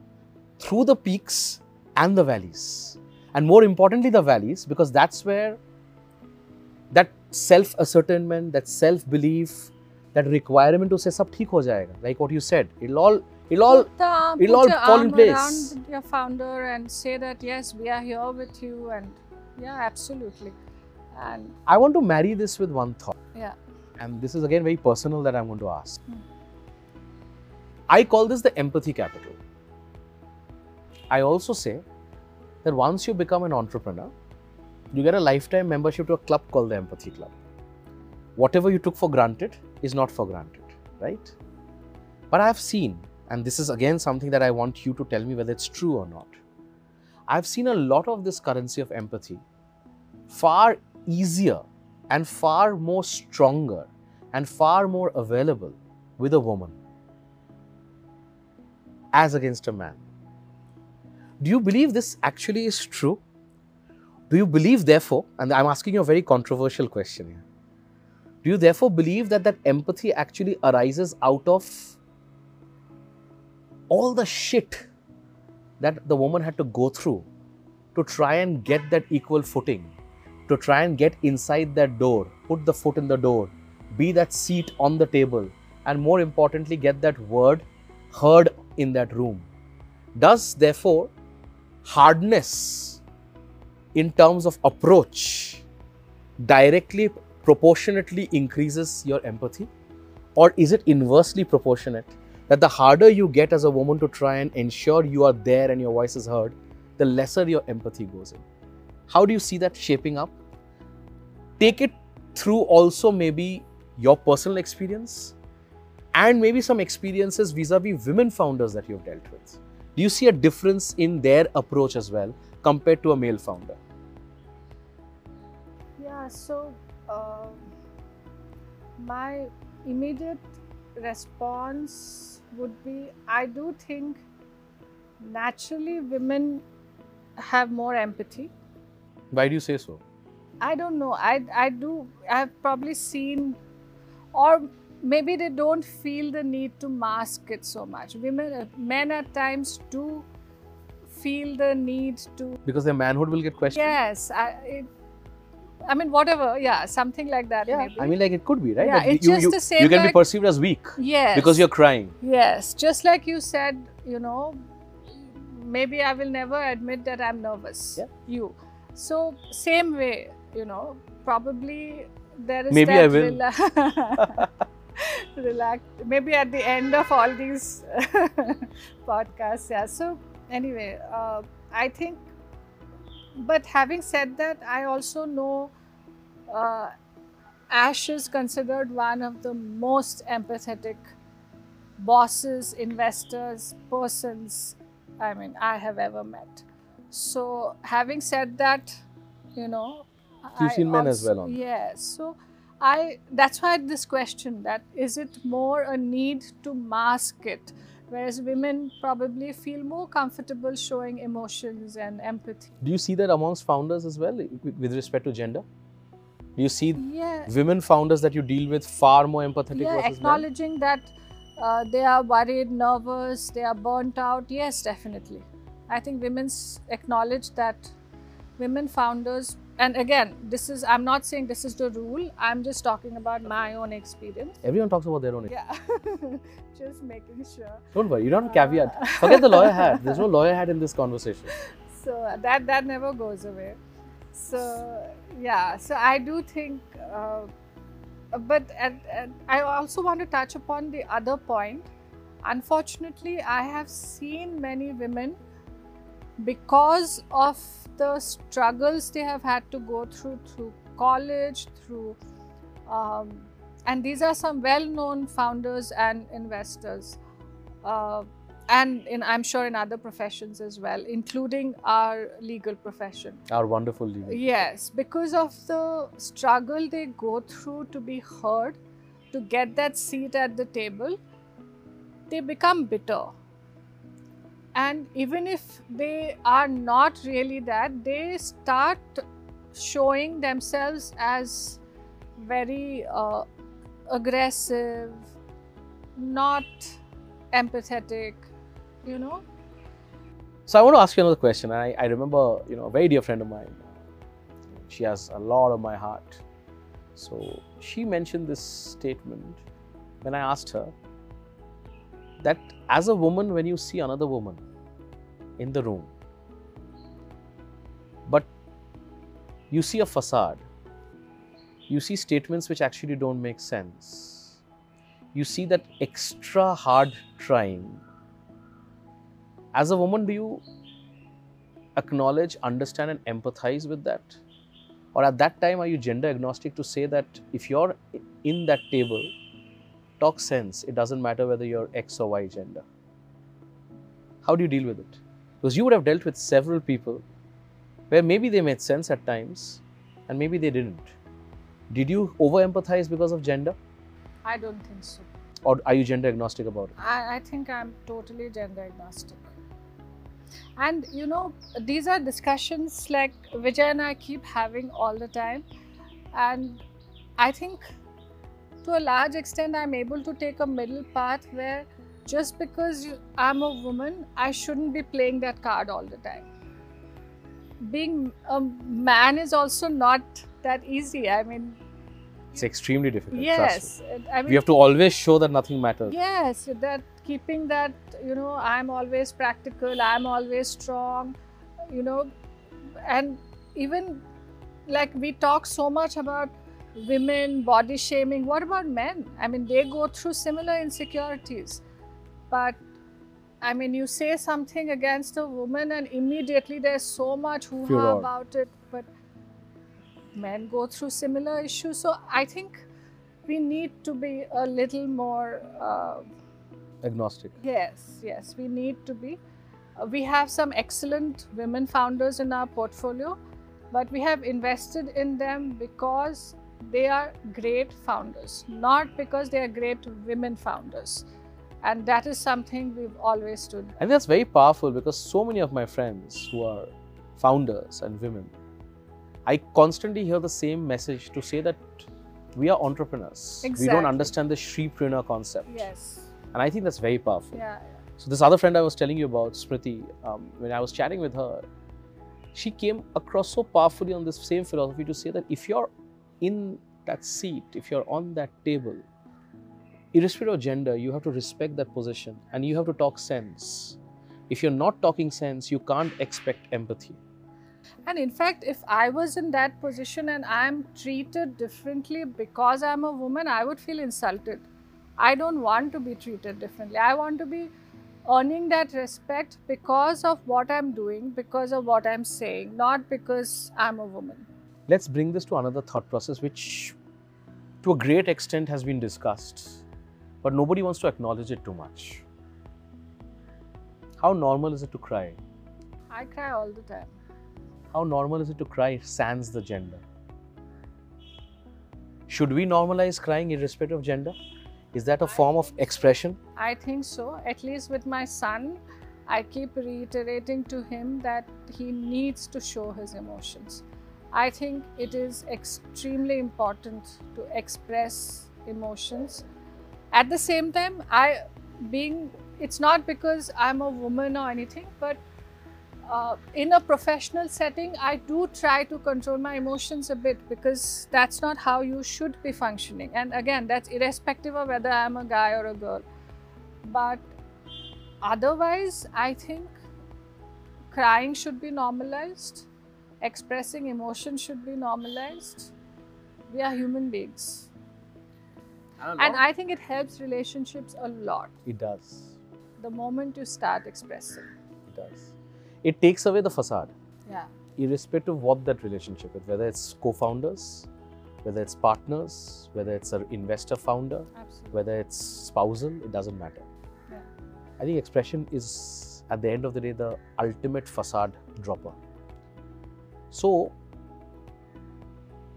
through the peaks and the valleys. And more importantly, the valleys, because that's where that that self belief, that requirement to say sab theek ho jayega, like what you said, it'll all it'll all it'll all fall in place. Around your founder and say that yes, we are here with you, and yeah, absolutely. And I want to marry this with one thought. Yeah. And this is again very personal that I'm going to ask. Hmm. I call this the empathy capital. I also say that once you become an entrepreneur, you get a lifetime membership to a club called the Empathy Club. Whatever you took for granted is not for granted, right? But I've seen, and this is again something that I want you to tell me whether it's true or not. I've seen a lot of this currency of empathy far easier and far more stronger and far more available with a woman as against a man. Do you believe this actually is true? Do you believe, therefore, and I'm asking you a very controversial question here. Do you therefore believe that that empathy actually arises out of all the shit that the woman had to go through to try and get that equal footing to try and get inside that door, put the foot in the door, be that seat on the table, and more importantly, get that word heard in that room. Does therefore hardness in terms of approach directly proportionately increases your empathy? Or is it inversely proportionate that the harder you get as a woman to try and ensure you are there and your voice is heard, the lesser your empathy goes in? How do you see that shaping up? take it through also maybe your personal experience and maybe some experiences vis-a-vis women founders that you've dealt with do you see a difference in their approach as well compared to a male founder yeah so uh, my immediate response would be i do think naturally women have more empathy why do you say so I don't know. I, I do. I've probably seen, or maybe they don't feel the need to mask it so much. Women, men at times do feel the need to. Because their manhood will get questioned? Yes. I, it, I mean, whatever. Yeah, something like that. Yeah. Maybe. I mean, like it could be, right? Yeah, that it's you, just you, the same You can like, be perceived as weak. Yes. Because you're crying. Yes. Just like you said, you know, maybe I will never admit that I'm nervous. Yeah. You. So, same way, you know, probably there is maybe that I will. Rela- relax. Maybe at the end of all these podcasts, yeah. So anyway, uh, I think, but having said that, I also know uh, Ash is considered one of the most empathetic bosses, investors, persons, I mean, I have ever met. So, having said that, you know, You've I seen men as well on. Yes. So, I that's why this question that is it more a need to mask it, whereas women probably feel more comfortable showing emotions and empathy. Do you see that amongst founders as well with respect to gender? Do you see Yeah. women founders that you deal with far more empathetic yeah, versus men? acknowledging that uh, they are worried, nervous, they are burnt out. Yes, definitely. I think women's acknowledge that women founders, and again, this is, I'm not saying this is the rule, I'm just talking about my own experience. Everyone talks about their own. Yeah, just making sure. Don't worry, you don't have caveat. Forget the lawyer hat. There's no lawyer hat in this conversation. So that that never goes away. So yeah, so I do think, uh, but at, at, I also want to touch upon the other point. Unfortunately, I have seen many women because of the struggles they have had to go through through college, through um, and these are some well-known founders and investors. Uh, and in I'm sure in other professions as well, including our legal profession. Our wonderful legal Yes, because of the struggle they go through to be heard, to get that seat at the table, they become bitter. And even if they are not really that, they start showing themselves as very uh, aggressive, not empathetic, you know. So I want to ask you another question. I, I remember, you know, a very dear friend of mine. She has a lot of my heart. So she mentioned this statement when I asked her that as a woman, when you see another woman in the room, but you see a facade, you see statements which actually don't make sense, you see that extra hard trying as a woman do you acknowledge understand and empathize with that? Or at that time are you gender agnostic to say that if you're in that table talk sense it doesn't matter whether you're x or y gender how do you deal with it because you would have dealt with several people where maybe they made sense at times and maybe they didn't did you over empathize because of gender I don't think so. or are you gender agnostic about it I, I think I'm totally gender agnostic. And you know, these are discussions like Vijay and I keep having all the time. And I think to a large extent, I'm able to take a middle path where just because you, I'm a woman, I shouldn't be playing that card all the time. Being a man is also not that easy. I mean, it's extremely difficult yes. I mean, we have to always show that nothing matters Yes, that keeping that, you know, I'm always practical, I'm always strong, you know, and even like we talk so much about women, body shaming. What about men? I mean, they go through similar insecurities, but I mean, you say something against a woman, and immediately there's so much hoo ha about it. But men go through similar issues. So I think we need to be a little more. Uh, agnostic Yes, yes, we need to be. Uh, we have some excellent women founders in our portfolio, but we have invested in them because they are great founders, not because they are great women founders. And that is something we've always stood. And that's very powerful because so many of my friends who are founders and women, I constantly hear the same message to say that we are entrepreneurs. We don't understand the Shreepreneur concept. Yes. And I think that's very powerful. Yeah. So this other friend I was telling you about, Smriti, um, when I was chatting with her, she came across so powerfully on this same philosophy to say that if you're in that seat, if you're on that table, irrespective of gender, you have to respect that position and you have to talk sense. If you're not talking sense, you can't expect empathy. And in fact, if I was in that position and I'm treated differently because I'm a woman, I would feel insulted. I don't want to be treated differently. I want to be earning that respect because of what I'm doing, because of what I'm saying, not because I'm a woman. Let's bring this to another thought process, which to a great extent has been discussed, but nobody wants to acknowledge it too much. How normal is it to cry? I cry all the time. How normal is it to cry sans the gender? Should we normalize crying irrespective of gender? Is that a form of expression? I think so. At least with my son, I keep reiterating to him that he needs to show his emotions. I think it is extremely important to express emotions. At the same time, I being it's not because I'm a woman or anything, but uh, in a professional setting, I do try to control my emotions a bit because that's not how you should be functioning. And again, that's irrespective of whether I'm a guy or a girl. But otherwise, I think crying should be normalized, expressing emotion should be normalized. We are human beings. And I think it helps relationships a lot It does. the moment you start expressing. It does. It takes away the facade, Yeah. irrespective of what that relationship is, whether it's co-founders, whether it's partners, whether it's an investor founder, Absolutely. whether it's spousal, it doesn't matter. Yeah. I think expression is at the end of the day the ultimate facade dropper. So,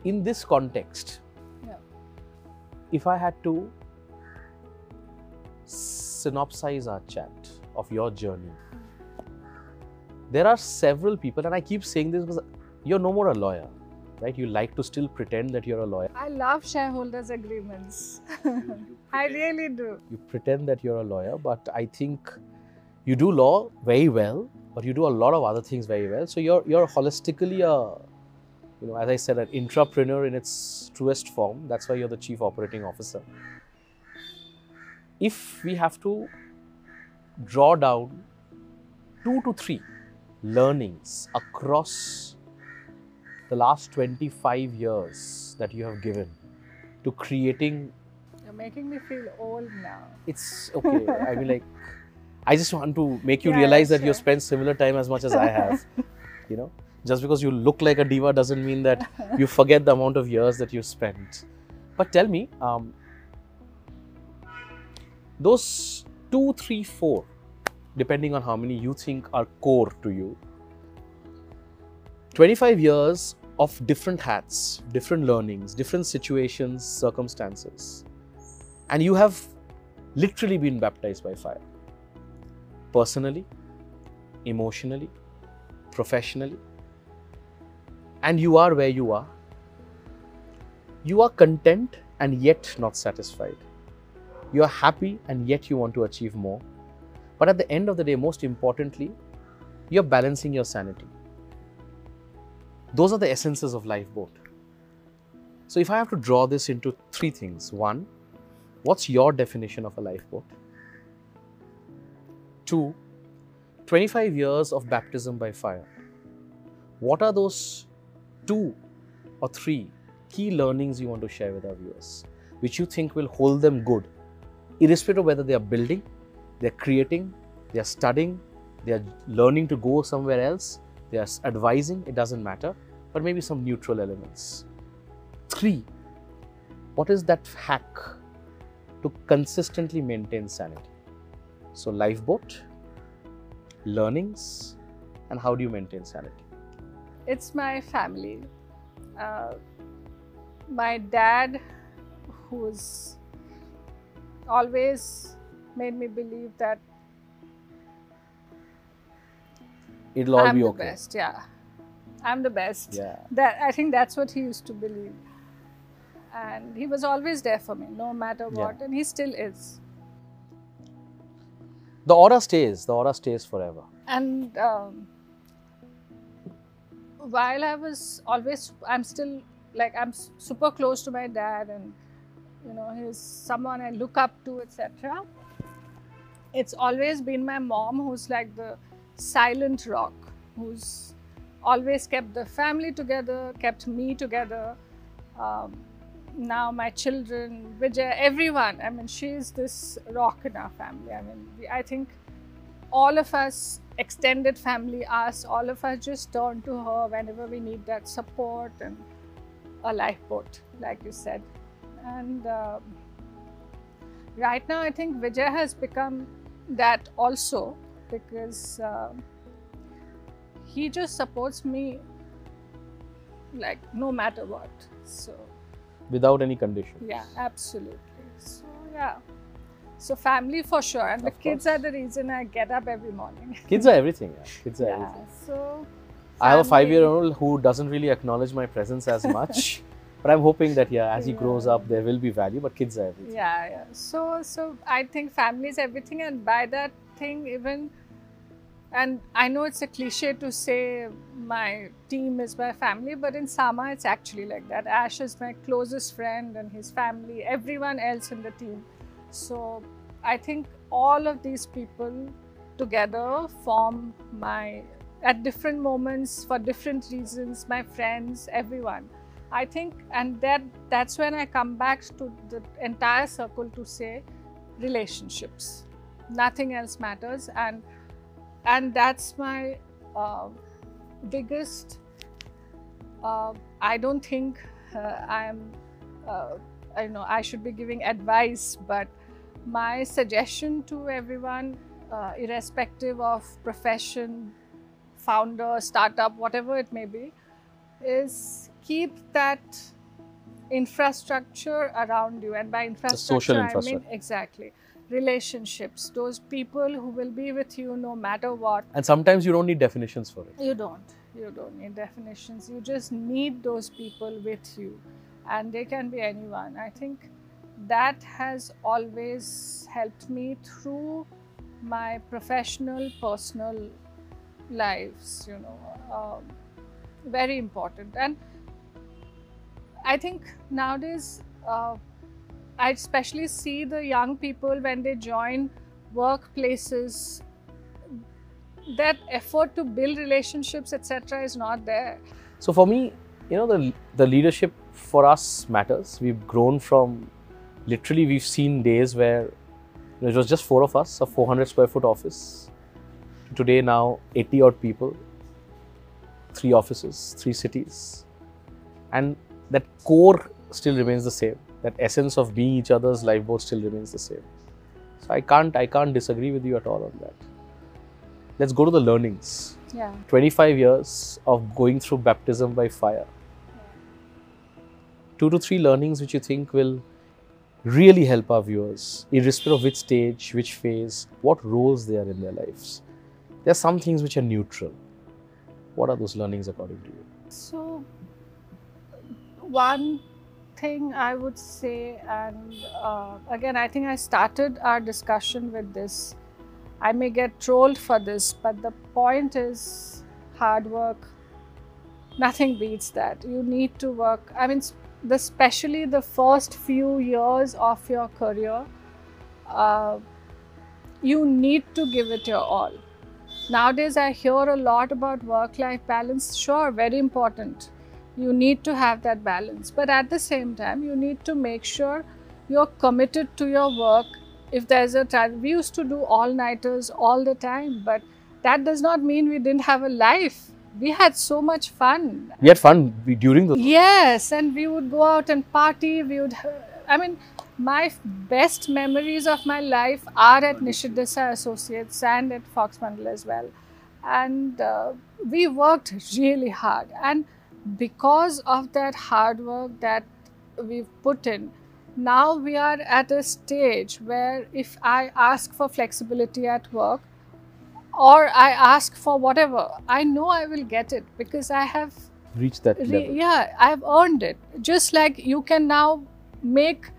in this context, Yeah. if I had to synopsize our chat of your journey, there are several people, and I keep saying this because you're no more a lawyer, right? You like to still pretend that you're a lawyer. I love shareholders' agreements. I really do. You pretend that you're a lawyer, but I think you do law very well, but you do a lot of other things very well. So you're you're holistically a, you know, as I said, an intrapreneur in its truest form. That's why you're the chief operating officer. If we have to draw down two to three learnings across the last 25 years that you have given to creating You're making me feel old now. it's okay. I mean, like, I just want to make you Yeah, realize that you sure. spent similar time as much as I have. you know, just because you look like a diva doesn't mean that you forget the amount of years that you spent. But tell me, um, those two, three, four, depending on how many you think are core to you, 25 years of different hats, different learnings, different situations, circumstances, and you have literally been baptized by fire. Personally, emotionally, professionally, and you are where you are. You are content and yet not satisfied. You are happy and yet you want to achieve more. But at the end of the day, most importantly, you're balancing your sanity. Those are the essences of lifeboat. So, if I have to draw this into three things one, what's your definition of a lifeboat? Two, 25 years of baptism by fire. What are those two or three key learnings you want to share with our viewers, which you think will hold them good, irrespective of whether they are building, they're creating, they're studying, they're learning to go somewhere else, they're advising, it doesn't matter, but maybe some neutral elements. Three, what is that hack to consistently maintain sanity? So, lifeboat, learnings, and how do you maintain sanity? It's my family. Uh, my dad, who's always made me believe that It'll all I'm be the okay. best. Yeah, I'm the best. Yeah. That I think that's what he used to believe, and he was always there for me, no matter Yeah. what, and he still is. The aura stays. The aura stays forever. And um, while I was always, I'm still like I'm super close to my dad, and you know he's someone I look up to, etc. It's always been my mom who's like the silent rock, who's always kept the family together, kept me together. Um, now my children, Vijay, everyone. I mean, she's this rock in our family. I mean, we, I think all of us, extended family, us, all of us just turn to her whenever we need that support and a lifeboat, like you said. And um, right now, I think Vijay has become that also because um he just supports me like no matter what. So, Without any condition. yeah, absolutely. So, yeah. So, family for sure. And the Of kids course. are the reason I get up every morning. Kids are everything. Yeah. Kids are yeah. everything. So, I have a five-year-old who doesn't really acknowledge my presence as much, but I'm hoping that yeah, as he grows up, there will be value. But kids are everything. Yeah, yeah. So, so I think family is everything, and by that thing, even, and I know it's a cliche to say my team is my family, but in Saama, it's actually like that. Ash is my closest friend, and his family, everyone else in the team. So, I think all of these people together form my at different moments for different reasons my friends everyone I think, and that that's when I come back to the entire circle to say relationships. Nothing else matters, and and that's my uh, biggest. Uh, I don't think uh, I am. Uh, I know I should be giving advice, but my suggestion to everyone, uh, irrespective of profession, founder, startup, whatever it may be, is keep that infrastructure around you and by infrastructure social i mean infrastructure. exactly relationships those people who will be with you no matter what. And sometimes you don't need definitions for it. you don't. You don't need definitions. You just need those people with you. And they can be anyone. I think that has always helped me through my professional personal lives you know um, very important. And i think nowadays uh, i especially see the young people when they join workplaces that effort to build relationships etc is not there So for me, you know, the the leadership for us matters. We've grown from literally we've seen days where you know, it was just four of us, a 400 square foot office. Today now 80 odd people, three offices, three cities, and that core still remains the same. That essence of being each other's lifeboat still remains the same. So I can't I can't disagree with you at all on that. Let's go to the learnings. yeah 25 years of going through baptism by fire. Two to three learnings which you think will really help our viewers, irrespective of which stage, which phase, what roles they are in their lives. There are some things which are neutral. What are those learnings according to you? So, one thing I would say, and uh, again, I think I started our discussion with this. I may get trolled for this, but the point is hard work. Nothing beats that. You need to work. I mean, especially the first few years of your career, uh, you need to give it your all. Nowadays, I hear a lot about work life balance. Sure, very important. You need to have that balance. But at the same time, you need to make sure you're committed to your work. If there's a time, we used to do all nighters all the time, but that does not mean we didn't have a life. We had so much fun. We had fun during the. Yes, and we would go out and party. We would, I mean, my best memories of my life are at Nishith Desai Associates and at Fox Mandal as well. And uh, we worked really hard. And because of that hard work that we've put in, now we are at a stage where if I ask for flexibility at work, or I ask for whatever, I know I will get it because I have reached that Re- level. yeah, I've earned it. Just like you can now make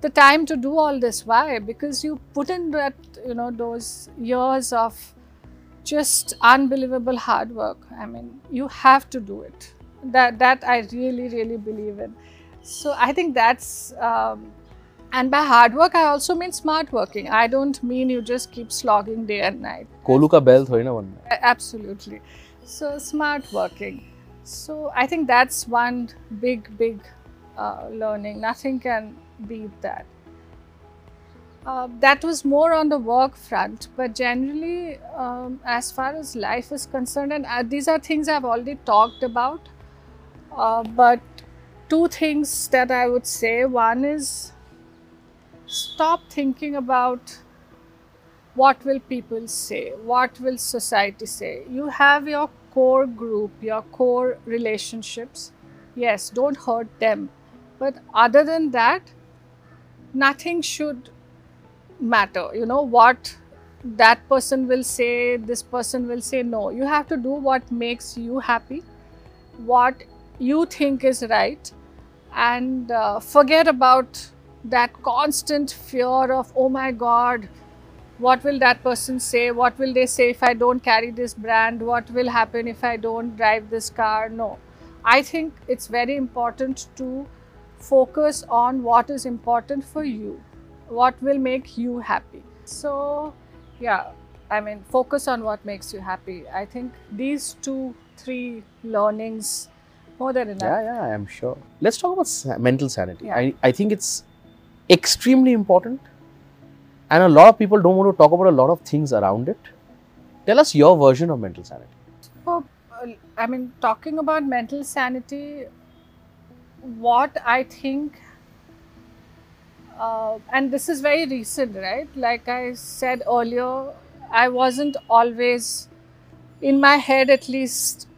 the time to do all this. Why? Because you put in that, you know, those years of just unbelievable hard work. I mean, you have to do it that that i really really believe in. So i think that's um, and by hard work i also mean smart working. I don't mean you just keep slogging day and night. kolu ka bell na absolutely. So smart working. So i think that's one big big uh, learning. Nothing can beat that. Uh, that was more on the work front, but generally, um, as far as life is concerned, and uh, these are things I've already talked about uh, but two things that I would say one is stop thinking about what will people say, what will society say. You have your core group, your core relationships. Yes, don't hurt them. But other than that, nothing should matter you know what that person will say this person will say no you have to do what makes you happy what you think is right and uh, forget about that constant fear of oh my god what will that person say what will they say if i don't carry this brand what will happen if i don't drive this car no i think it's very important to focus on what is important for you what will make you happy. So, yeah, I mean, focus on what makes you happy. I think these two, three learnings more than enough. Yeah, yeah, I'm sure. Let's talk about sa- mental sanity. Yeah. I, I think it's extremely important, and a lot of people don't want to talk about a lot of things around it. Tell us your version of mental sanity. So, uh, I mean, talking about mental sanity, what I think uh, and this is very recent, right? Like I said earlier, I wasn't always, in my head at least,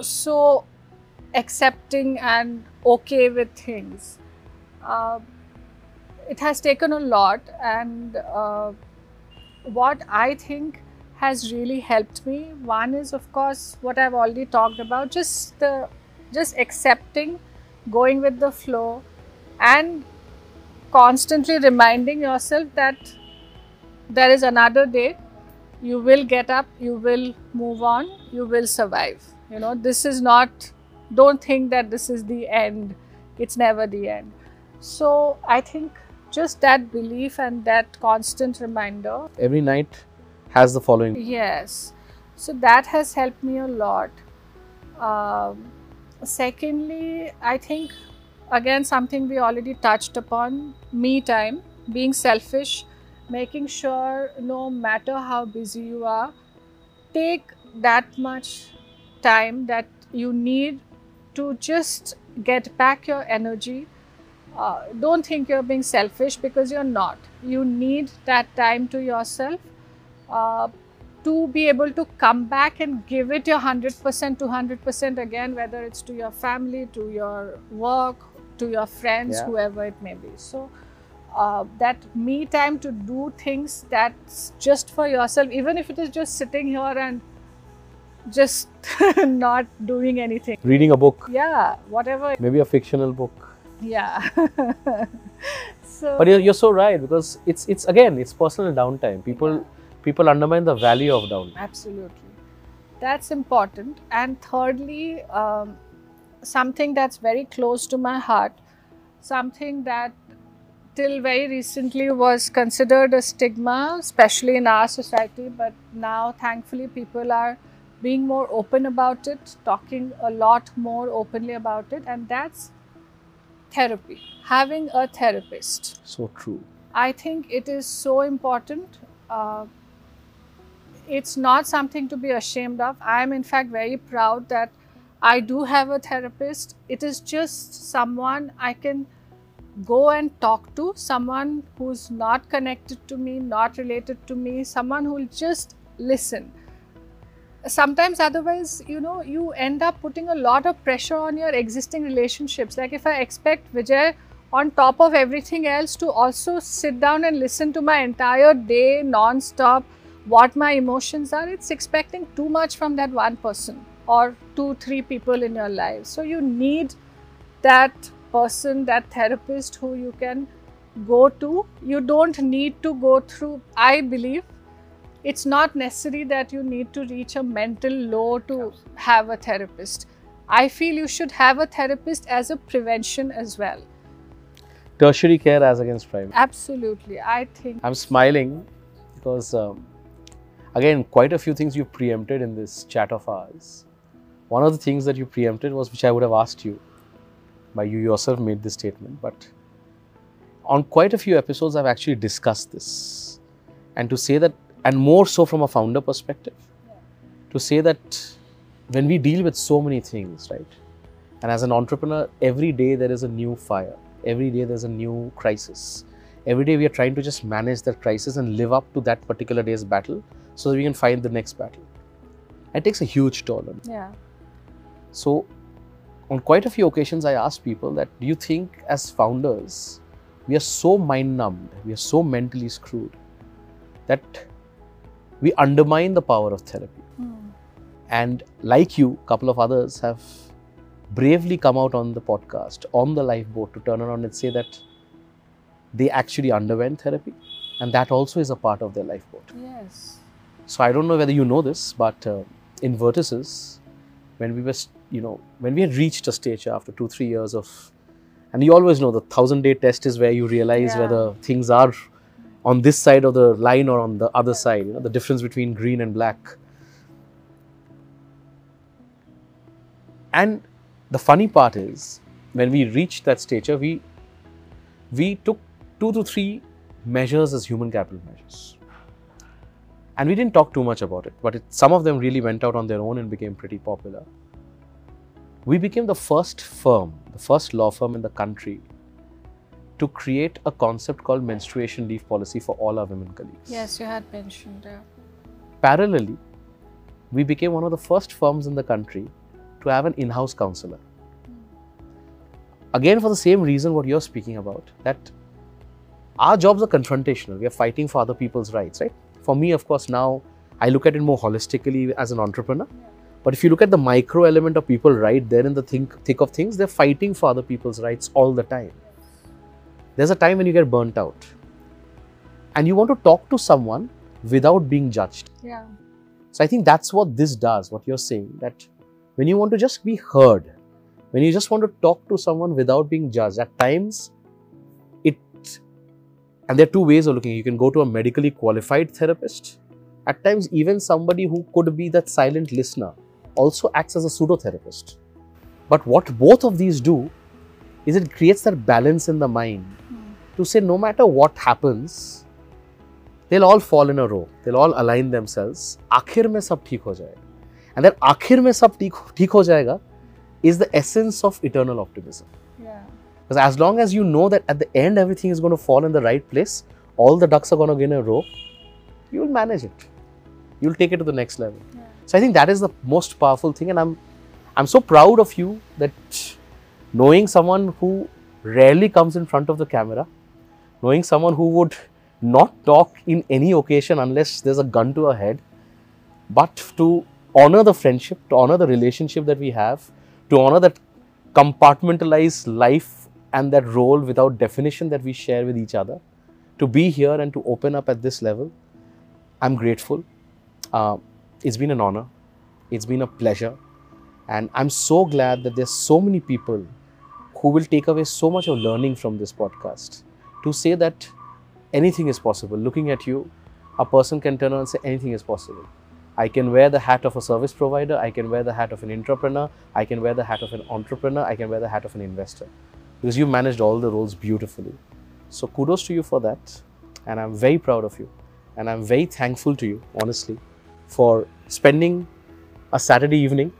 so accepting and okay with things. Uh, it has taken a lot, and uh, what I think has really helped me. One is, of course, what I've already talked about, just the just accepting, going with the flow, and constantly reminding yourself that there is another day you will get up you will move on you will survive you know this is not don't think that this is the end it's never the end so i think just that belief and that constant reminder Every night has the following. Yes. So that has helped me a lot. Um, secondly, I think again something we already touched upon me time, being selfish, making sure no matter how busy you are, take that much time that you need to just get back your energy. Uh, don't think you're being selfish because you're not. You need that time to yourself uh, to be able to come back and give it your 100% to 100% again, whether it's to your family, to your work, to your friends, Yeah. whoever it may be. So, uh, that me time to do things that's just for yourself, even if it is just sitting here and just not doing anything. Reading a book, Yeah, whatever. maybe a fictional book. Yeah. so, But you're, you're so right because it's it's again it's personal downtime. People people undermine the value of downtime. Absolutely. That's important. And thirdly, um, something that's very close to my heart, something that till very recently was considered a stigma, especially in our society, but now thankfully people are being more open about it, talking a lot more openly about it, and that's therapy. Having a therapist. So true. I think it is so important. Uh, it's not something to be ashamed of. I am, in fact, very proud that I do have a therapist. It is just someone I can go and talk to, someone who's not connected to me, not related to me, someone who will just listen. Sometimes, otherwise, you know, you end up putting a lot of pressure on your existing relationships. Like, if I expect Vijay on top of everything else to also sit down and listen to my entire day non-stop what my emotions are it's expecting too much from that one person or two three people in your life so you need that person that therapist who you can go to you don't need to go through i believe it's not necessary that you need to reach a mental low to have a therapist i feel you should have a therapist as a prevention as well Tertiary care as against primary. Absolutely. I think I'm smiling because um, again, quite a few things you preempted in this chat of ours. One of the things that you preempted was which I would have asked you, by you yourself made this statement, but on quite a few episodes, I've actually discussed this. And to say that, and more so from a founder perspective, to say that when we deal with so many things, right? And as an entrepreneur, every day there is a new fire, every day there's a new crisis. Every day we are trying to just manage that crisis and live up to that particular day's battle so that we can find the next battle. It takes a huge toll on Yeah. so, on quite a few occasions, I ask people that do you think as founders, we are so mind numbed, we are so mentally screwed that we undermine the power of therapy? And like you, a couple of others have bravely come out on the podcast, on the lifeboat to turn around and say that they actually underwent therapy and that also is a part of their lifeboat. Yes. So I don't know whether you know this, but uh, in Vertices, when we were, you know, when we had reached a stage after two, three years of, and you always know the thousand day test is where you realize Yeah. whether things are on this side of the line or on the other side, you know, the difference between green and black. And the funny part is, when we reached that stature, we we took two to three measures as human capital measures and we didn't talk too much about it but it, some of them really went out on their own and became pretty popular we became the first firm the first law firm in the country to create a concept called menstruation leave policy for all our women colleagues. Yes, you had mentioned. Yeah. parallelly we became one of the first firms in the country to have an in-house counselor. Again for the same reason what you're speaking about that our jobs are confrontational. We are fighting for other people's rights right? For me of course now i look at it more holistically as an entrepreneur. But if you look at the micro element of people right there in the think, thick of things they're fighting for other people's rights all the time there's a time when you get burnt out and you want to talk to someone without being judged Yeah. so I think that's what this does, what you're saying, that when you want to just be heard, when you just want to talk to someone without being judged, at times it, and there are two ways of looking. You can go to a medically qualified therapist. At times, even somebody who could be that silent listener also acts as a pseudo therapist. But what both of these do is it creates that balance in the mind mm. to say no matter what happens, they'll all fall in a row. They'll all align themselves. Akhir mein sab theek ho jayega. And that akhir mein sab theek, ho jayega is the essence of eternal optimism. Yeah. Because as long as you know that at the end everything is going to fall in the right place, all the ducks are going to get in a row, you will manage it. You'll take it to the next level. Yeah. So I think that is the most powerful thing, and I'm I'm so proud of you that knowing someone who rarely comes in front of the camera, knowing someone who would not talk in any occasion unless there's a gun to her head, but to honor the friendship, to honor the relationship that we have, to honor that compartmentalized life and that role without definition that we share with each other, to be here and to open up at this level, I'm grateful. Uh, it's been an honor. It's been a pleasure. And I'm so glad that there's so many people who will take away so much of learning from this podcast to say that anything is possible. Looking at you, a person can turn around and say anything is possible. I can wear the hat of a service provider, I can wear the hat of an entrepreneur, I can wear the hat of an entrepreneur, I can wear the hat of an investor. Because you managed all the roles beautifully. So kudos to you for that. And I'm very proud of you. And I'm very thankful to you, honestly, for spending a Saturday evening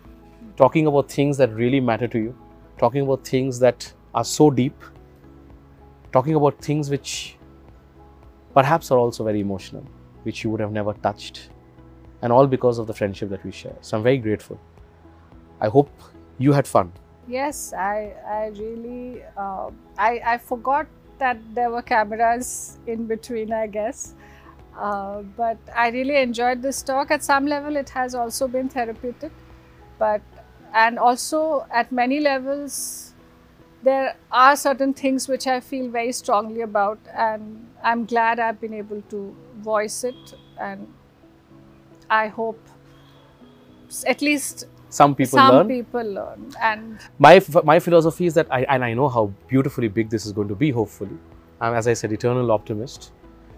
talking about things that really matter to you, talking about things that are so deep, talking about things which perhaps are also very emotional, which you would have never touched, and all because of the friendship that we share. So I'm very grateful. I hope you had fun. Yes, I I really uh, I I forgot that there were cameras in between. I guess, uh, but I really enjoyed this talk. At some level, it has also been therapeutic, but and also at many levels, there are certain things which I feel very strongly about, and I'm glad I've been able to voice it, and I hope at least Some people some learn. people learn and my my philosophy is that I and I know how beautifully big this is going to be. Hopefully, I'm as I said, eternal optimist.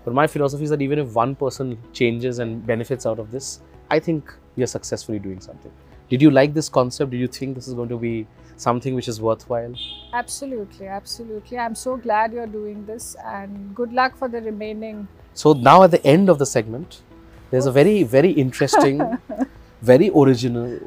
But my philosophy is that even if one person changes and benefits out of this, I think we are successfully doing something. Did you like this concept? Did you think this is going to be something which is worthwhile? Absolutely, absolutely. I'm so glad you're doing this and good luck for the remaining. So now at the end of the segment, there's a very, very interesting, very original,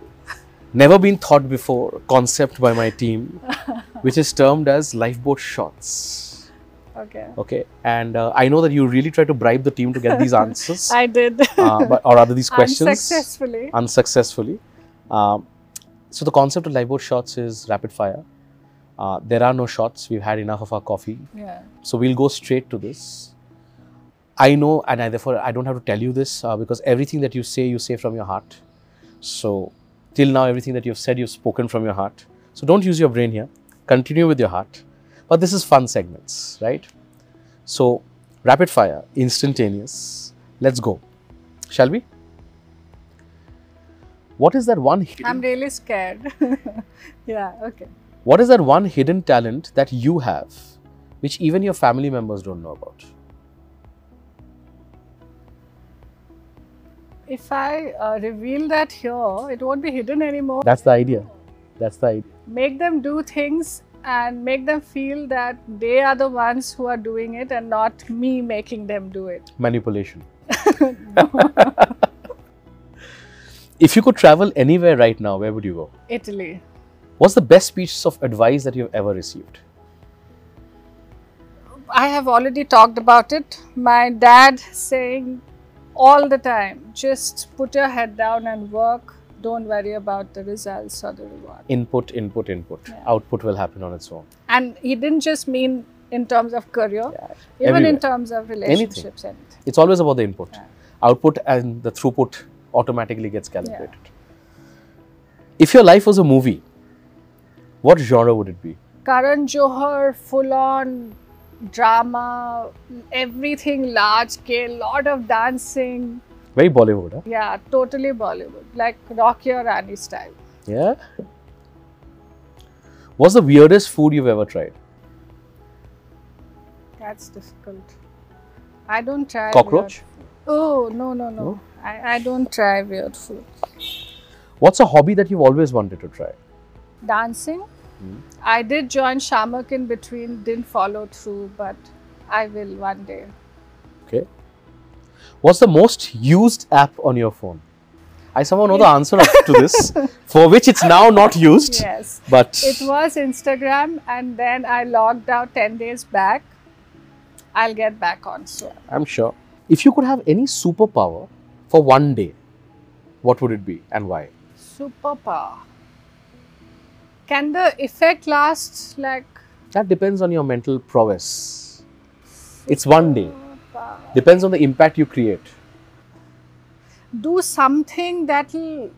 never been thought before concept by my team, which is termed as lifeboat shots. Okay. Okay, and uh, I know that you really try to bribe the team to get these answers, I did. uh, but, or rather these questions Unsuccessfully. unsuccessfully. Um, so the concept of lifeboat shots is rapid fire. Uh, there are no shots. We've had enough of our coffee. Yeah. So we'll go straight to this. I know, and I, therefore I don't have to tell you this uh, because everything that you say, you say from your heart. So till now, everything that you've said, you've spoken from your heart. So don't use your brain here. Continue with your heart. But this is fun segments, right? So rapid fire, instantaneous. Let's go. Shall we? What is that one? hidden- I'm really scared. yeah, okay. What is that one hidden talent that you have, which even your family members don't know about? If I uh, reveal that here, it won't be hidden anymore. That's the idea. That's the idea. make them do things and make them feel that they are the ones who are doing it and not me making them do it. Manipulation. if you could travel anywhere right now, where would you go? Italy. What's the best piece of advice that you've ever received? I have already talked about it. My dad saying all the time just put your head down and work. Don't worry about the results or the reward. Input, input, input. Yeah. Output will happen on its own. And he didn't just mean in terms of career, Yeah. even Everywhere. in terms of relationships. Anything. It's always about the input. Yeah. Output and the throughput automatically gets calibrated. If your life was a movie, what genre would it be? Karan Johar, full on drama, everything large scale, lot of dancing. Very Bollywood, huh? Yeah, totally Bollywood, like Rocky or Rani style. Yeah. What's the weirdest food you've ever tried? That's difficult. I don't try. Cockroach? Oh, no, no, no. No? I, I don't try weird food. What's a hobby that you've always wanted to try? Dancing. Hmm. I did join Shiamak in between, didn't follow through, but I will one day. Okay. What's the most used app on your phone? I somehow know the answer to this, for which it's now not used. Yes. But It was Instagram, and then I logged out 10 days back. I'll get back on soon. I'm sure. If you could have any superpower for one day, what would it be and why? Superpower. Can the effect last like That depends on your mental prowess. It's one day. superpower? Depends on the impact you create. do something that will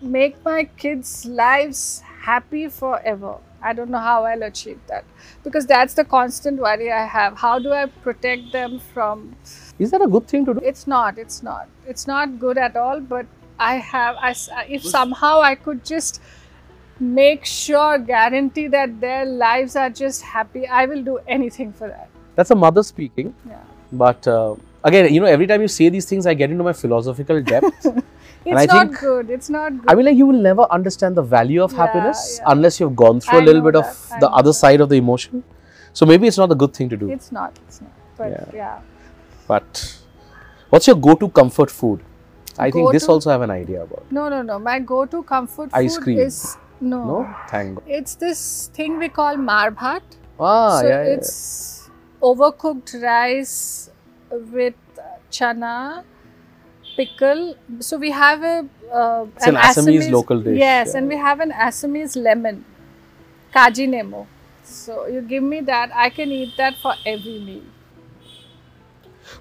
make my kids' lives happy forever. I don't know how I'll achieve that because that's the constant worry I have. How do I protect them from? Is that a good thing to do? It's not. It's not. It's not good at all. But I have. I s- if somehow I could just make sure, guarantee that their lives are just happy, I will do anything for that. That's a mother speaking. Yeah. But uh, again, you know, every time you say these things, I get into my philosophical depth. It's I not think- good. It's not good. I mean, like, you will never understand the value of Yeah, happiness yeah. unless you've gone through a I little know bit of I the other that. side of the emotion. So maybe it's not a good thing to do. It's not. It's not. But Yeah. yeah. But what's your go-to comfort food? I think this also I have an idea about. No, no, no. My go-to comfort Ice food cream. is no. No, thank God. It's this thing we call marbhat. Ah, so yeah, yeah. it's overcooked rice with chana, pickle. So we have a uh, It's an Assamese local dish, Yes, yeah. and we have an Assamese lemon, kaji nemo. So you give me that, I can eat that for every meal.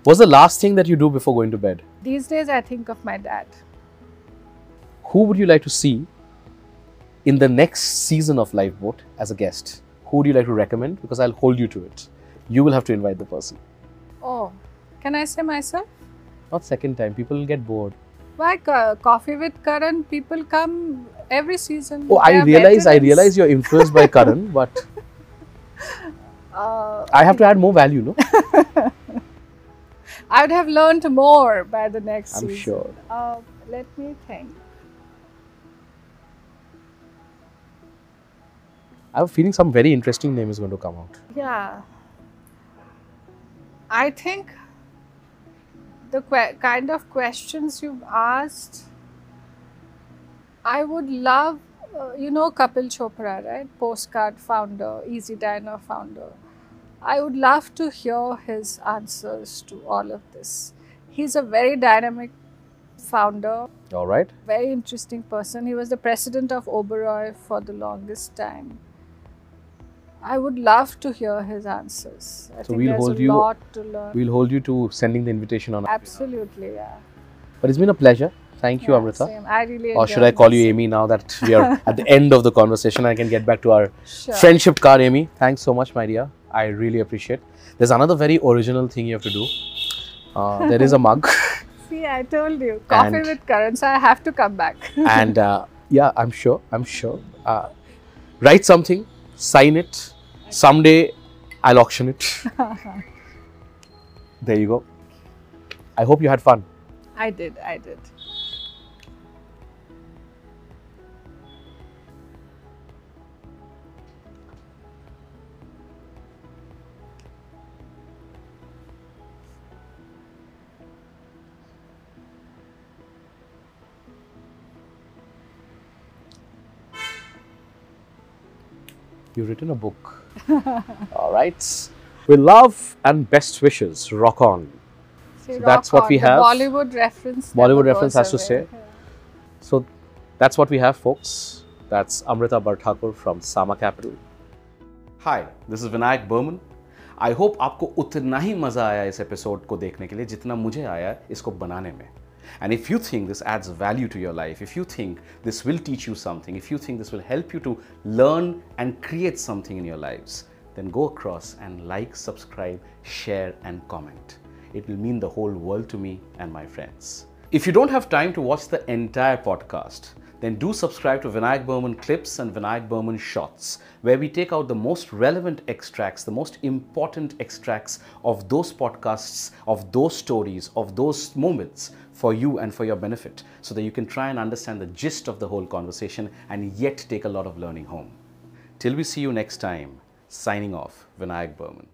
What's the last thing that you do before going to bed? These days, I think of my dad. Who would you like to see in the next season of Lifeboat as a guest? Who would you like to recommend? Because I'll hold you to it. You will have to invite the person. Oh, can I say myself? Not second time. People get bored. Why co- coffee with Karan? People come every season. Oh, I realize. I realize you're influenced by Karan, but Uh, I have to add more value, no? I would have learned more by the next I'm season. sure. Uh, let me think. I have a feeling some very interesting name is going to come out. Yeah. I think the kind of questions you've asked, I would love, uh, you know, Kapil Chopra, right? Postcard founder, EazyDiner founder. I would love to hear his answers to all of this. He's a very dynamic founder, All right. very interesting person. He was the president of Oberoi for the longest time. I would love to hear his answers. I So we'll hold a you- lot to learn. We'll hold you to sending the invitation on. Absolutely, yeah. But it's been a pleasure. Thank you, Yeah, Amrita. same. I really Or should I call you Amy now that we are at the end of the conversation? I can get back to our Sure. friendship card, Amy. Thanks so much, my dear. I really appreciate. There's another very original thing you have to do. Uh, there is a mug, See, I told you, coffee And- with Karan, so I have to come back. and uh, yeah, I'm sure. I'm sure. Uh, write something, sign it. Someday, I'll auction it. there you go. I hope you had fun. I did, I did. You've written a book. All right. With love and best wishes, rock on. So rock that's what we have. Bollywood reference. Bollywood reference has away. to say. Yeah. So that's what we have, folks. That's Amrita Barthakur from Saama Capital. Hi, this is Vinayak Burman. I hope आपको उतना ही मज़ा आया इस episode को देखने के लिए जितना मुझे आया इसको बनाने में and if you think this adds value to your life, if you think this will teach you something, if you think this will help you to learn and create something in your lives, then go across and like, subscribe, share, and comment. It will mean the whole world to me and my friends. If you don't have time to watch the entire podcast, then do subscribe to Vinayak Burman Clips and Vinayak Burman Shots, where we take out the most relevant extracts, the most important extracts of those podcasts, of those stories, of those moments for you and for your benefit, so that you can try and understand the gist of the whole conversation and yet take a lot of learning home. Till we see you next time, signing off, Vinayak Burman.